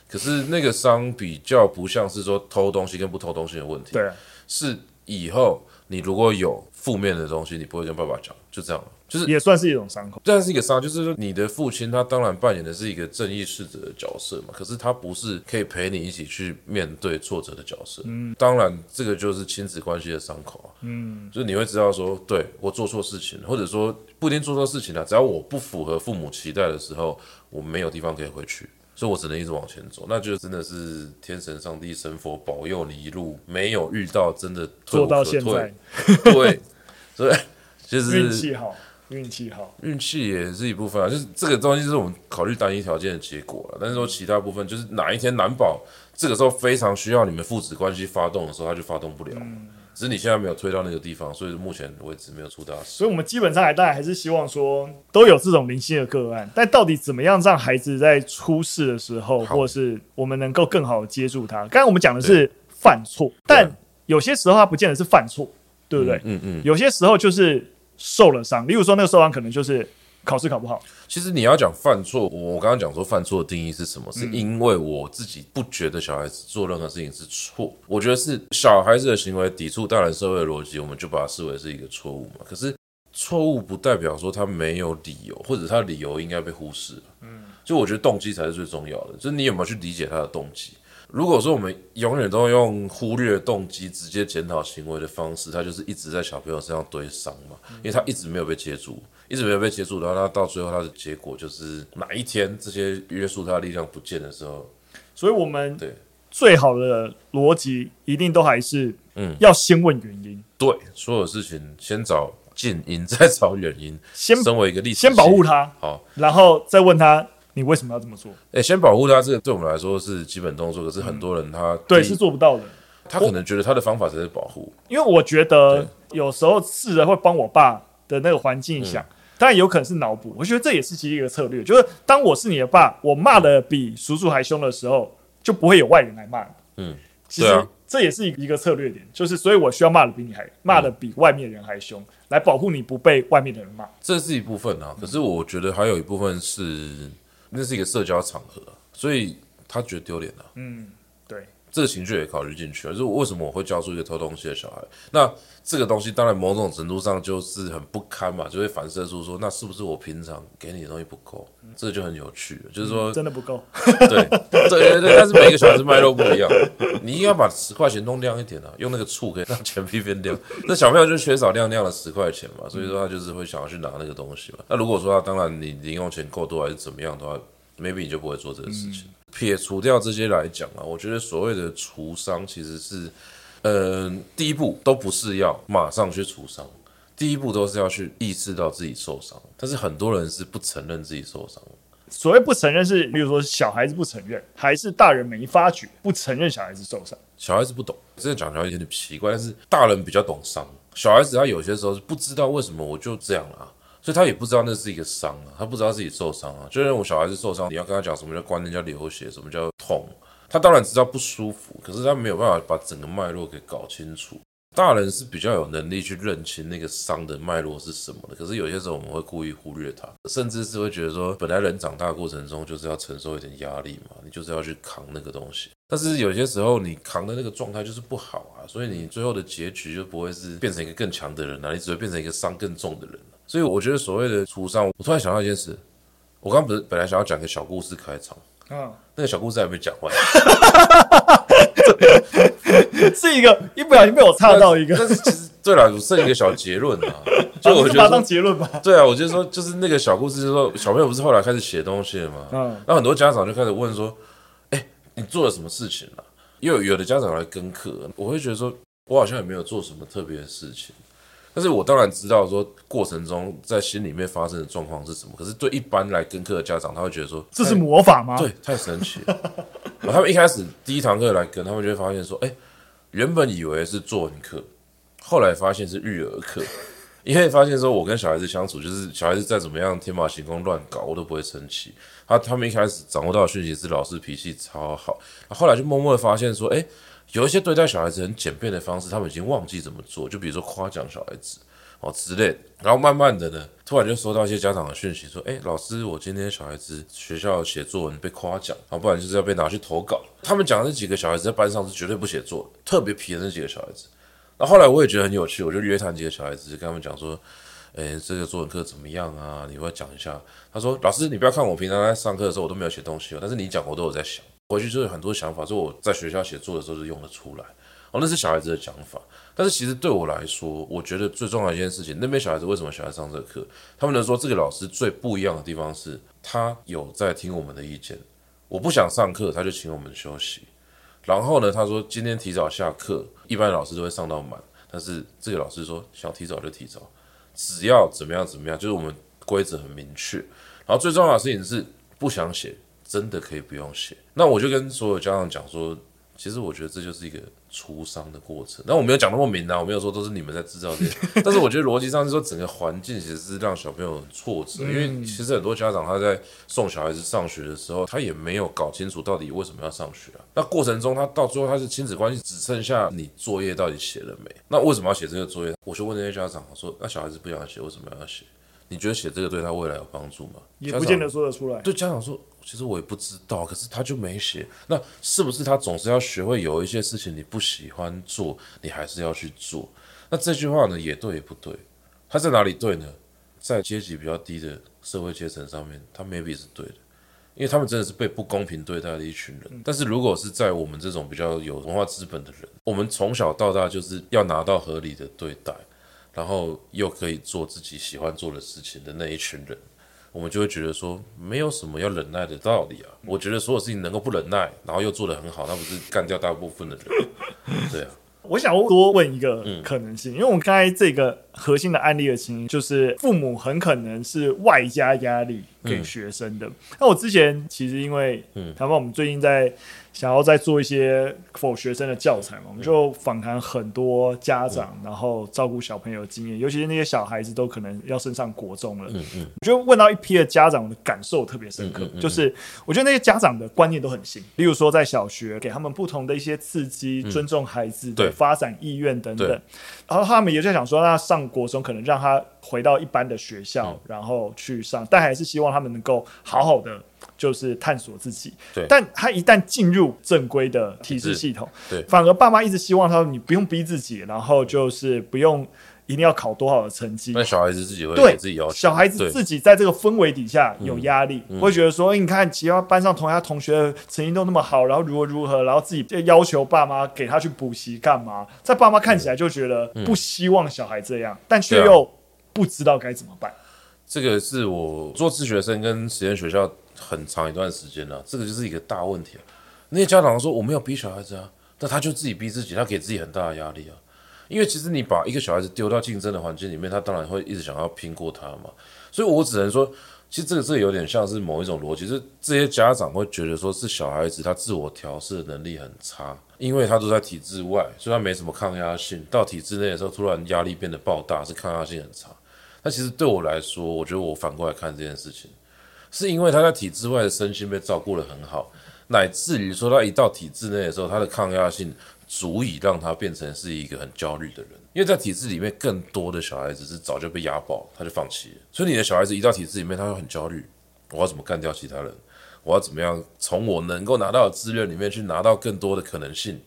可是那个伤比较不像是说偷东西跟不偷东西的问题，对，是以后你如果有。负面的东西你不会跟爸爸讲，就这样，就是也算是一种伤口，这是一个伤，就是说你的父亲他当然扮演的是一个正义使者的角色嘛，可是他不是可以陪你一起去面对挫折的角色。嗯，当然这个就是亲子关系的伤口啊。嗯，就是你会知道说，对，我做错事情，或者说不一定做错事情了，只要我不符合父母期待的时候，我没有地方可以回去。所以我只能一直往前走，那就真的是天神、上帝、神佛保佑你一路没有遇到真的。做到现在，对，所以就是运气好，运气好，运气也是一部分啊。就是这个东西是我们考虑单一条件的结果了，但是说其他部分就是哪一天难保这个时候非常需要你们父子关系发动的时候，它就发动不了。嗯只是你现在没有推到那个地方，所以目前为止没有出大事。所以，我们基本上还当然还是希望说都有这种零星的个案，但到底怎么样让孩子在出事的时候，或者是我们能够更好的接住他？刚才我们讲的是犯错，但有些时候他不见得是犯错，对不对？嗯嗯有些时候就是受了伤，例如说那个受伤可能就是。考试考不好，其实你要讲犯错，我刚刚讲说犯错的定义是什么？是因为我自己不觉得小孩子做任何事情是错，我觉得是小孩子的行为抵触大人社会的逻辑，我们就把它视为是一个错误嘛。可是错误不代表说他没有理由，或者他的理由应该被忽视了。嗯，就我觉得动机才是最重要的，就是你有没有去理解他的动机。如果说我们永远都用忽略动机直接检讨行为的方式，他就是一直在小朋友身上堆伤嘛，因为他一直没有被接住。一直没有被接触，然后他到最后他的结果就是哪一天这些约束他的力量不见的时候，所以我们对最好的逻辑一定都还是嗯，要先问原因。对，所有事情先找近因，再找原因。先身为一个历史，先保护他好，然后再问他你为什么要这么做？哎，先保护他，这个对我们来说是基本动作，可是很多人他对是做不到的。他可能觉得他的方法才是保护，因为我觉得有时候试着会帮我爸的那个环境想。当然有可能是脑补，我觉得这也是其实一个策略，就是当我是你的爸，我骂的比叔叔还凶的时候，就不会有外人来骂。嗯，其实这也是一个策略点，就是所以我需要骂的比你还骂的比外面人还凶，来保护你不被外面的人骂。这是一部分啊，可是我觉得还有一部分是，那是一个社交场合，所以他觉得丢脸了。嗯。这个情绪也考虑进去了，就是为什么我会教出一个偷东西的小孩？那这个东西当然某种程度上就是很不堪嘛，就会反射出说，那是不是我平常给你的东西不够？这个就很有趣了，就是说、嗯、真的不够。对对对对，但是每一个小孩子脉络不一样，你应该把十块钱弄亮一点啊，用那个醋可以让钱币变亮。那小朋友就缺少亮亮的十块钱嘛，所以说他就是会想要去拿那个东西嘛。那如果说他当然你零用钱够多还是怎么样的话，maybe 你就不会做这个事情。嗯撇除掉这些来讲啊，我觉得所谓的除伤其实是，嗯、呃，第一步都不是要马上去除伤，第一步都是要去意识到自己受伤。但是很多人是不承认自己受伤。所谓不承认是，比如说小孩子不承认，还是大人没发觉不承认小孩子受伤？小孩子不懂，这个讲起来有点奇怪，但是大人比较懂伤。小孩子他有些时候是不知道为什么我就这样了啊。所以他也不知道那是一个伤啊，他不知道自己受伤啊。就像我小孩子受伤，你要跟他讲什么叫观念，叫流血，什么叫痛，他当然知道不舒服，可是他没有办法把整个脉络给搞清楚。大人是比较有能力去认清那个伤的脉络是什么的，可是有些时候我们会故意忽略它，甚至是会觉得说，本来人长大过程中就是要承受一点压力嘛，你就是要去扛那个东西。但是有些时候你扛的那个状态就是不好啊，所以你最后的结局就不会是变成一个更强的人啊，你只会变成一个伤更重的人。所以我觉得所谓的除商，我突然想到一件事，我刚刚不是本来想要讲个小故事开场，嗯，那个小故事还没讲完，是一个一不小心被我插到一个，但是其实对了，我剩一个小结论啊，就我觉得、啊、把它当结论吧，对啊，我就说就是那个小故事，就是说小朋友不是后来开始写东西了吗，嗯，那很多家长就开始问说，哎，你做了什么事情了？因为有的家长来跟课，我会觉得说我好像也没有做什么特别的事情。但是我当然知道说过程中在心里面发生的状况是什么，可是对一般来跟课的家长，他会觉得说这是魔法吗？对，太神奇了。他们一开始第一堂课来跟，他们就会发现说，哎，原本以为是作文课，后来发现是育儿课，因为发现说我跟小孩子相处，就是小孩子再怎么样天马行空乱搞，我都不会生气。他他们一开始掌握到的讯息是老师脾气超好，后来就默默的发现说，哎。有一些对待小孩子很简便的方式，他们已经忘记怎么做。就比如说夸奖小孩子哦之类的，然后慢慢的呢，突然就收到一些家长的讯息说：“哎，老师，我今天小孩子学校写作文被夸奖，啊，不然就是要被拿去投稿。”他们讲的那几个小孩子在班上是绝对不写作，特别皮的那几个小孩子。那后来我也觉得很有趣，我就约谈几个小孩子，跟他们讲说：“哎，这个作文课怎么样啊？你会讲一下？”他说：“老师，你不要看我平常在上课的时候我都没有写东西哦，但是你讲我都有在想。”回去就有很多想法，说我在学校写作的时候就用得出来，哦，那是小孩子的讲法。但是其实对我来说，我觉得最重要一件事情，那边小孩子为什么喜欢上这个课？他们能说这个老师最不一样的地方是，他有在听我们的意见。我不想上课，他就请我们休息。然后呢，他说今天提早下课，一般老师都会上到满，但是这个老师说想提早就提早，只要怎么样怎么样，就是我们规则很明确。然后最重要的事情是不想写。真的可以不用写，那我就跟所有家长讲说，其实我觉得这就是一个出商的过程。那我没有讲那么明啊，我没有说都是你们在制造这些，但是我觉得逻辑上是说，整个环境其实是让小朋友很挫折，因为其实很多家长他在送小孩子上学的时候，他也没有搞清楚到底为什么要上学啊。那过程中他到最后他是亲子关系只剩下你作业到底写了没？那为什么要写这个作业？我就问那些家长说，那小孩子不想写，为什么要写？你觉得写这个对他未来有帮助吗？也不见得说得出来。对家长说，其实我也不知道，可是他就没写。那是不是他总是要学会有一些事情你不喜欢做，你还是要去做？那这句话呢，也对也不对？他在哪里对呢？在阶级比较低的社会阶层上面，他 maybe 是对的，因为他们真的是被不公平对待的一群人。但是如果是在我们这种比较有文化资本的人，我们从小到大就是要拿到合理的对待。然后又可以做自己喜欢做的事情的那一群人，我们就会觉得说，没有什么要忍耐的道理啊。我觉得所有事情能够不忍耐，然后又做得很好，那不是干掉大部分的人？对啊。我想多问一个可能性，因为我们刚才这个核心的案例的情形，就是父母很可能是外加压力给学生的。嗯、那我之前其实因为，嗯，他们我们最近在。想要再做一些 for 学生的教材嘛，我们就访谈很多家长，然后照顾小朋友的经验，尤其是那些小孩子都可能要升上国中了。嗯嗯，我就问到一批的家长，我的感受特别深刻，就是我觉得那些家长的观念都很新，例如说在小学给他们不同的一些刺激，尊重孩子的发展意愿等等，然后他们也在想说，那上国中可能让他回到一般的学校，然后去上，但还是希望他们能够好好的。就是探索自己，对。但他一旦进入正规的体制系统，对，反而爸妈一直希望他说你不用逼自己，然后就是不用一定要考多好的成绩。那小孩子自己会对自己要求，小孩子自己在这个氛围底下有压力，会觉得说，你看，其他班上同学同学成绩都那么好，然后如何如何，然后自己要求爸妈给他去补习干嘛？在爸妈看起来就觉得不希望小孩这样，但却又不知道该怎么办。这个是我做自学生跟实验学校。很长一段时间了，这个就是一个大问题啊。那些家长说我没有逼小孩子啊，但他就自己逼自己，他给自己很大的压力啊。因为其实你把一个小孩子丢到竞争的环境里面，他当然会一直想要拼过他嘛。所以我只能说，其实这个这个有点像是某一种逻辑，是这些家长会觉得说是小孩子他自我调试的能力很差，因为他都在体制外，所以他没什么抗压性。到体制内的时候，突然压力变得爆大，是抗压性很差。那其实对我来说，我觉得我反过来看这件事情。是因为他在体制外的身心被照顾得很好，乃至于说他一到体制内的时候，他的抗压性足以让他变成是一个很焦虑的人。因为在体制里面，更多的小孩子是早就被压爆，他就放弃了。所以你的小孩子一到体制里面，他会很焦虑：我要怎么干掉其他人？我要怎么样从我能够拿到的资源里面去拿到更多的可能性？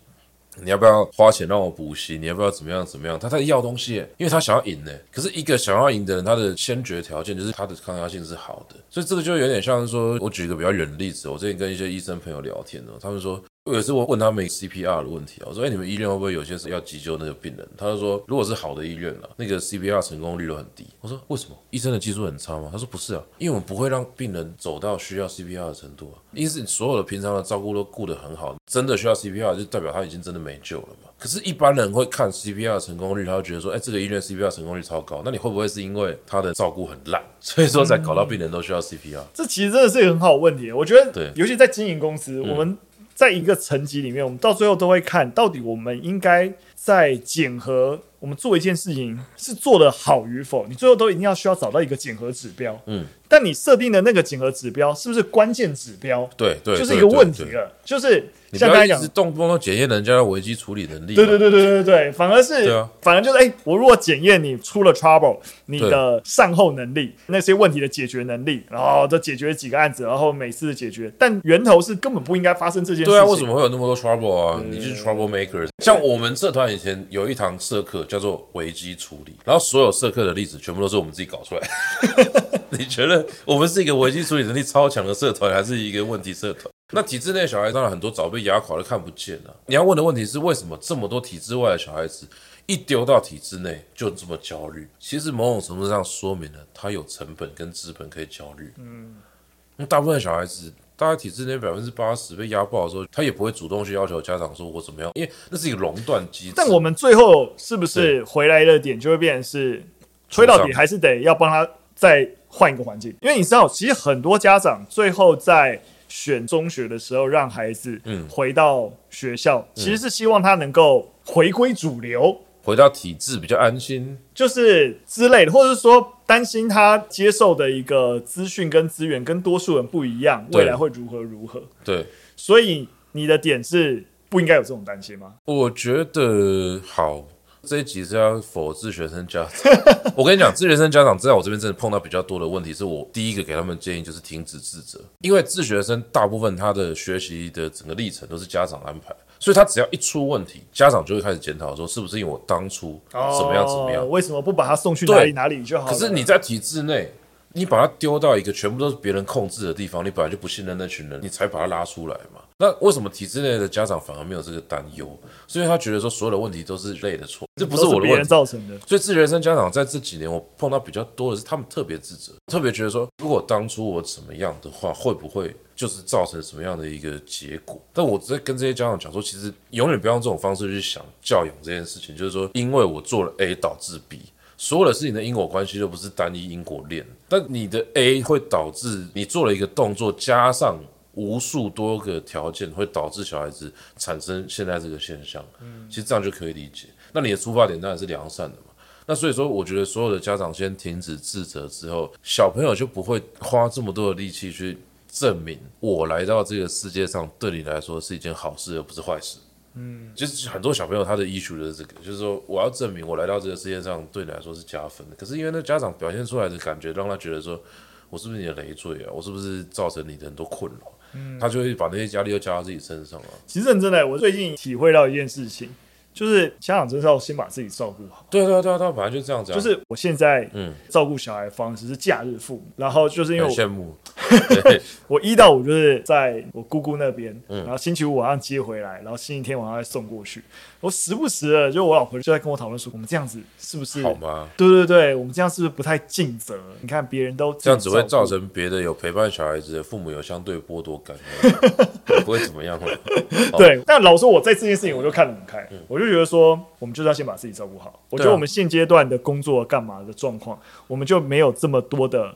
你要不要花钱让我补习？你要不要怎么样怎么样？他在要东西，因为他想要赢呢。可是一个想要赢的人，他的先决条件就是他的抗压性是好的。所以这个就有点像是说，我举一个比较远的例子，我最近跟一些医生朋友聊天呢，他们说。有一次我问他们 CPR 的问题啊，我说：“哎，你们医院会不会有些是要急救那个病人？”他就说：“如果是好的医院了，那个 CPR 成功率都很低。”我说：“为什么？医生的技术很差吗？”他说：“不是啊，因为我们不会让病人走到需要 CPR 的程度啊。因为所有的平常的照顾都顾得很好，真的需要 CPR 就代表他已经真的没救了嘛。可是，一般人会看 CPR 的成功率，他会觉得说：‘哎，这个医院 CPR 成功率超高。’那你会不会是因为他的照顾很烂，所以说才搞到病人都需要 CPR？、嗯、这其实真的是一个很好的问题。我觉得，对，尤其在经营公司，我们。在一个层级里面，我们到最后都会看到底我们应该在检核我们做一件事情是做的好与否，你最后都一定要需要找到一个检核指标。嗯，但你设定的那个检核指标是不是关键指标？对对，就是一个问题了，就是。像刚才讲，是动不动检验人家的危机处理能力。对对对对对对，反而是，啊、反而就是，哎、欸，我如果检验你出了 trouble，你的善后能力，那些问题的解决能力，然后就解决几个案子，然后每次解决，但源头是根本不应该发生这件事情。对啊，为什么会有那么多 trouble 啊？你就是 trouble maker。像我们社团以前有一堂社课叫做危机处理，然后所有社课的例子全部都是我们自己搞出来。你觉得我们是一个危机处理能力超强的社团，还是一个问题社团？那体制内小孩当然很多早被压垮了，看不见了。你要问的问题是，为什么这么多体制外的小孩子一丢到体制内就这么焦虑？其实某种程度上说明了他有成本跟资本可以焦虑。嗯，那大部分小孩子，大概体制内百分之八十被压爆的时候，他也不会主动去要求家长说我怎么样，因为那是一个垄断机制。但我们最后是不是回来的点就会变成是，吹到底还是得要帮他再换一个环境？因为你知道，其实很多家长最后在。选中学的时候，让孩子嗯回到学校，嗯、其实是希望他能够回归主流，回到体制比较安心，就是之类的，或者是说担心他接受的一个资讯跟资源跟多数人不一样，未来会如何如何？对，所以你的点是不应该有这种担心吗？我觉得好。这一集是要否自学生家长。我跟你讲，自学生家长在我这边真的碰到比较多的问题，是我第一个给他们建议就是停止自责，因为自学生大部分他的学习的整个历程都是家长安排，所以他只要一出问题，家长就会开始检讨说是不是因为我当初怎么样怎么样，为什么不把他送去哪里哪里就好了？可是你在体制内。你把他丢到一个全部都是别人控制的地方，你本来就不信任那群人，你才把他拉出来嘛。那为什么体制内的家长反而没有这个担忧？所以他觉得说所有的问题都是类的错，这不是我的问题造成的。所以自学生家长在这几年，我碰到比较多的是他们特别自责，特别觉得说，如果当初我怎么样的话，会不会就是造成什么样的一个结果？但我在跟这些家长讲说，其实永远不要用这种方式去想教养这件事情，就是说，因为我做了 A 导致 B。所有的事情的因果关系都不是单一因果链，但你的 A 会导致你做了一个动作，加上无数多个条件，会导致小孩子产生现在这个现象。嗯，其实这样就可以理解。那你的出发点当然是良善的嘛。那所以说，我觉得所有的家长先停止自责之后，小朋友就不会花这么多的力气去证明我来到这个世界上对你来说是一件好事，而不是坏事。嗯，就是很多小朋友他的 issue 就是这个，就是说我要证明我来到这个世界上对你来说是加分的。可是因为那家长表现出来的感觉，让他觉得说，我是不是你的累赘啊？我是不是造成你的很多困扰？嗯，他就会把那些压力都加到自己身上了。其实认真的，我最近体会到一件事情。就是家长真是要先把自己照顾好。对对对，他本来就这样子。就是我现在嗯照顾小孩的方式是假日父母，然后就是因为我羡慕，我一到五就是在我姑姑那边，嗯然后星期五晚上接回来，然后星期天晚上再送过去。我时不时的，就我老婆就在跟我讨论说，我们这样子是不是好吗？对对对，我们这样是不是不太尽责？你看别人都这样，只会造成别的有陪伴小孩子的父母有相对剥夺感，不会怎么样。对，但老实说我在这件事情我就看得很开，我就觉得说，我们就是要先把自己照顾好。我觉得我们现阶段的工作干嘛的状况，我们就没有这么多的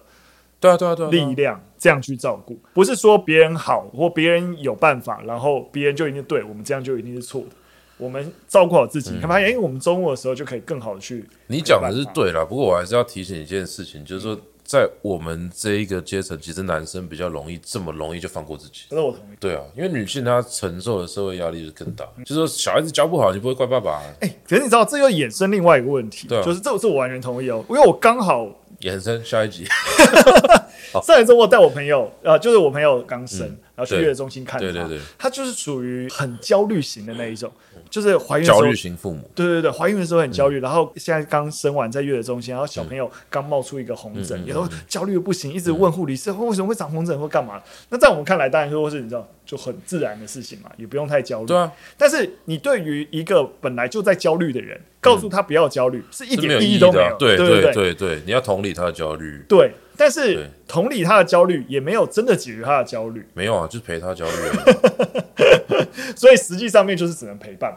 对啊对啊对力量这样去照顾。不是说别人好或别人有办法，然后别人就一定对，我们这样就一定是错的。我们照顾好自己，发现，哎，我们周末的时候就可以更好的去。你讲的是对了，不过我还是要提醒一件事情，就是说，在我们这一个阶层，其实男生比较容易这么容易就放过自己。这我同意。对啊，因为女性她承受的社会压力就更大。就是说，小孩子教不好，你不会怪爸爸。哎，可是你知道，这又衍生另外一个问题，就是这这我完全同意哦，因为我刚好衍生下一集。上一周我带我朋友，呃，就是我朋友刚生，然后去月子中心看他，对对对，他就是属于很焦虑型的那一种。就是怀孕焦虑型父母，对对对，怀孕的时候很焦虑，然后现在刚生完在月子中心，然后小朋友刚冒出一个红疹，也都焦虑的不行，一直问护理师为什么会长红疹或干嘛。那在我们看来，当然说是你知道就很自然的事情嘛，也不用太焦虑。对啊，但是你对于一个本来就在焦虑的人，告诉他不要焦虑，是一点意义都没有。对对对对，你要同理他的焦虑。对，但是同理他的焦虑也没有真的解决他的焦虑。没有啊，就是陪他焦虑。所以实际上面就是只能陪伴。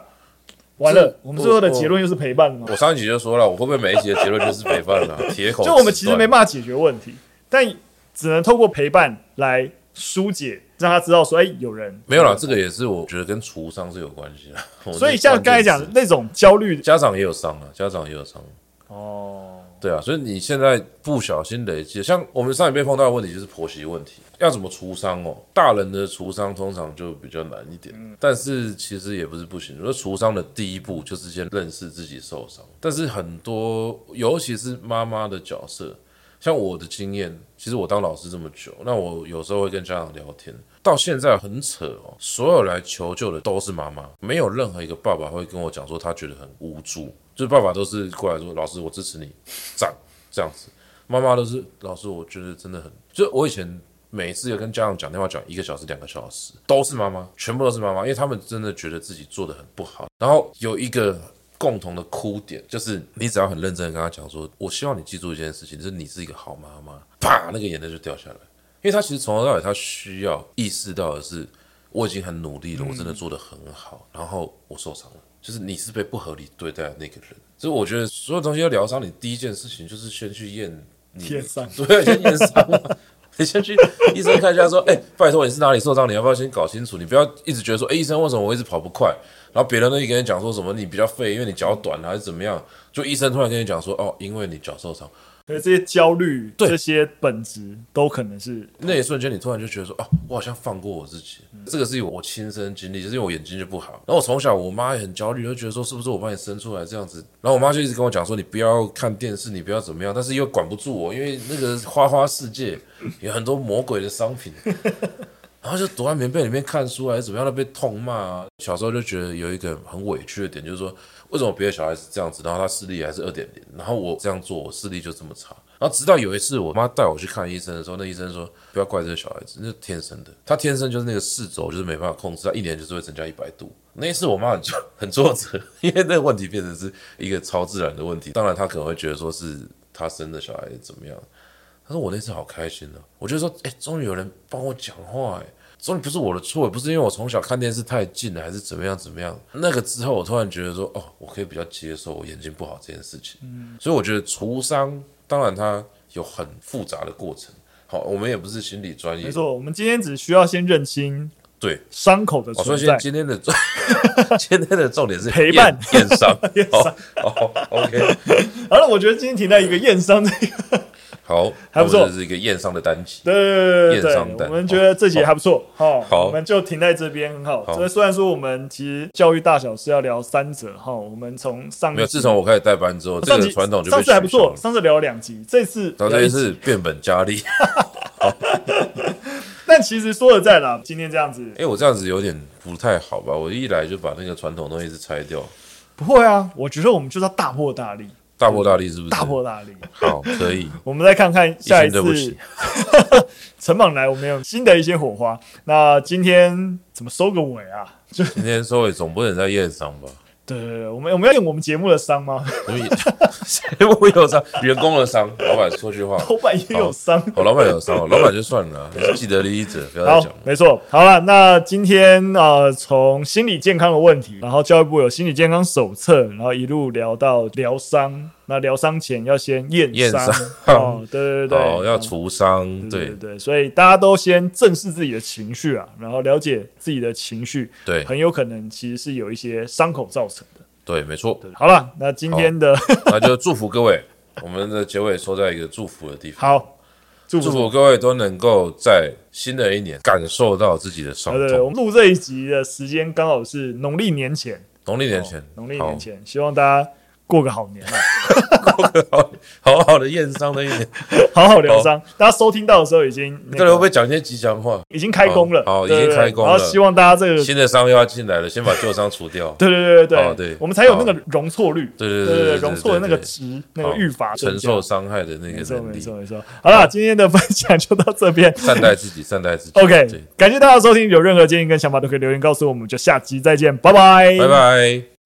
完了，我们最后的结论又是陪伴吗？我上一集就说了，我会不会每一集的结论就是陪伴呢？铁口。就我们其实没办法解决问题，但只能透过陪伴来疏解，让他知道说，哎，有人没有了。这个也是我觉得跟厨商是有关系的。所以像刚才讲的那种焦虑，家长也有伤啊，家长也有伤。哦。对啊，所以你现在不小心累积，像我们上一辈碰到的问题就是婆媳问题，要怎么除伤哦？大人的除伤通常就比较难一点，但是其实也不是不行。如果除伤的第一步就是先认识自己受伤，但是很多尤其是妈妈的角色，像我的经验，其实我当老师这么久，那我有时候会跟家长聊天，到现在很扯哦，所有来求救的都是妈妈，没有任何一个爸爸会跟我讲说他觉得很无助。就是爸爸都是过来说，老师我支持你，赞这样子。妈妈都是老师，我觉得真的很。就我以前每次有跟家长讲电话讲一个小时、两个小时，都是妈妈，全部都是妈妈，因为他们真的觉得自己做得很不好。然后有一个共同的哭点，就是你只要很认真的跟他讲说，我希望你记住一件事情，就是你是一个好妈妈，啪，那个眼泪就掉下来。因为他其实从头到尾他需要意识到的是，我已经很努力了，我真的做得很好，然后我受伤了。就是你是被不合理对待的那个人，所以我觉得所有东西要疗伤，你第一件事情就是先去验验伤，对，先验伤。你先去医生看一下，说，哎、欸，拜托你是哪里受伤，你要不要先搞清楚？你不要一直觉得说，哎、欸，医生为什么我一直跑不快？然后别人都一跟你讲说什么你比较废，因为你脚短还是怎么样？就医生突然跟你讲说，哦，因为你脚受伤。所以这些焦虑，这些本质都可能是那一瞬间，你突然就觉得说，哦，我好像放过我自己。嗯、这个是我亲身经历，就是因为我眼睛就不好。然后我从小，我妈也很焦虑，就觉得说，是不是我把你生出来这样子？然后我妈就一直跟我讲说，你不要看电视，你不要怎么样，但是又管不住我，因为那个花花世界有很多魔鬼的商品。然后就躲在棉被里面看书，还是怎么样的被痛骂啊。小时候就觉得有一个很委屈的点，就是说。为什么别的小孩子这样子，然后他视力还是二点零，然后我这样做，我视力就这么差。然后直到有一次，我妈带我去看医生的时候，那医生说不要怪这个小孩子，那是天生的，他天生就是那个视轴就是没办法控制，他一年就是会增加一百度。那一次我妈很很挫折，因为那个问题变成是一个超自然的问题。当然他可能会觉得说是他生的小孩怎么样，他说我那次好开心呢、啊，我就说哎，终于有人帮我讲话哎。说不是我的错，也不是因为我从小看电视太近了，还是怎么样怎么样。那个之后，我突然觉得说，哦，我可以比较接受我眼睛不好这件事情。嗯，所以我觉得除伤，当然它有很复杂的过程。好，我们也不是心理专业，没错，我们今天只需要先认清对伤口的存在。今天的重，今天的重点是陪伴验伤，验伤。哦，OK。好了，我觉得今天停在一个验伤这个。好，还不错，这是一个验伤的单集。对对对对，我们觉得这集还不错。好，好，我们就停在这边，很好。所以虽然说我们其实教育大小是要聊三者，哈，我们从上没有，自从我开始带班之后，这个传统就上次还不错，上次聊了两集，这次这一次变本加厉。但其实说实在的，今天这样子，哎，我这样子有点不太好吧？我一来就把那个传统东西是拆掉。不会啊，我觉得我们就是要大破大立。大破大立是不是？大破大立，好，可以。我们再看看下一次陈莽来，我们有新的一些火花。那今天怎么收个尾啊？就今天收尾总不能在宴上吧？对对对，我们我们要用我们节目的伤吗？节目有伤，员工的伤，老板说句话，老板也有伤，好，老板有伤，老板就算了，你是既得利益者，不要再讲。没错，好了，那今天啊，从心理健康的问题，然后教育部有心理健康手册，然后一路聊到疗伤，那疗伤前要先验验伤，哦，对对对，哦，要除伤，对对对，所以大家都先正视自己的情绪啊，然后了解自己的情绪，对，很有可能其实是有一些伤口造成的。对，没错。好了，那今天的那就祝福各位，我们的结尾说在一个祝福的地方。好，祝福各位都能够在新的一年感受到自己的伤痛。对，我们录这一集的时间刚好是农历年前，农历年前，农历年前，希望大家。过个好年啊，过个好好好的验伤的一年，好好疗伤。大家收听到的时候已经，这里会不会讲一些吉祥话？已经开工了，好，已经开工了。然后希望大家这个新的伤又要进来了，先把旧伤除掉。对对对对对，我们才有那个容错率。对对对对，容错的那个值，那个预罚承受伤害的那个能力。没错没错没错。好了，今天的分享就到这边。善待自己，善待自己。OK，感谢大家收听，有任何建议跟想法都可以留言告诉我们，就下集再见，拜拜，拜拜。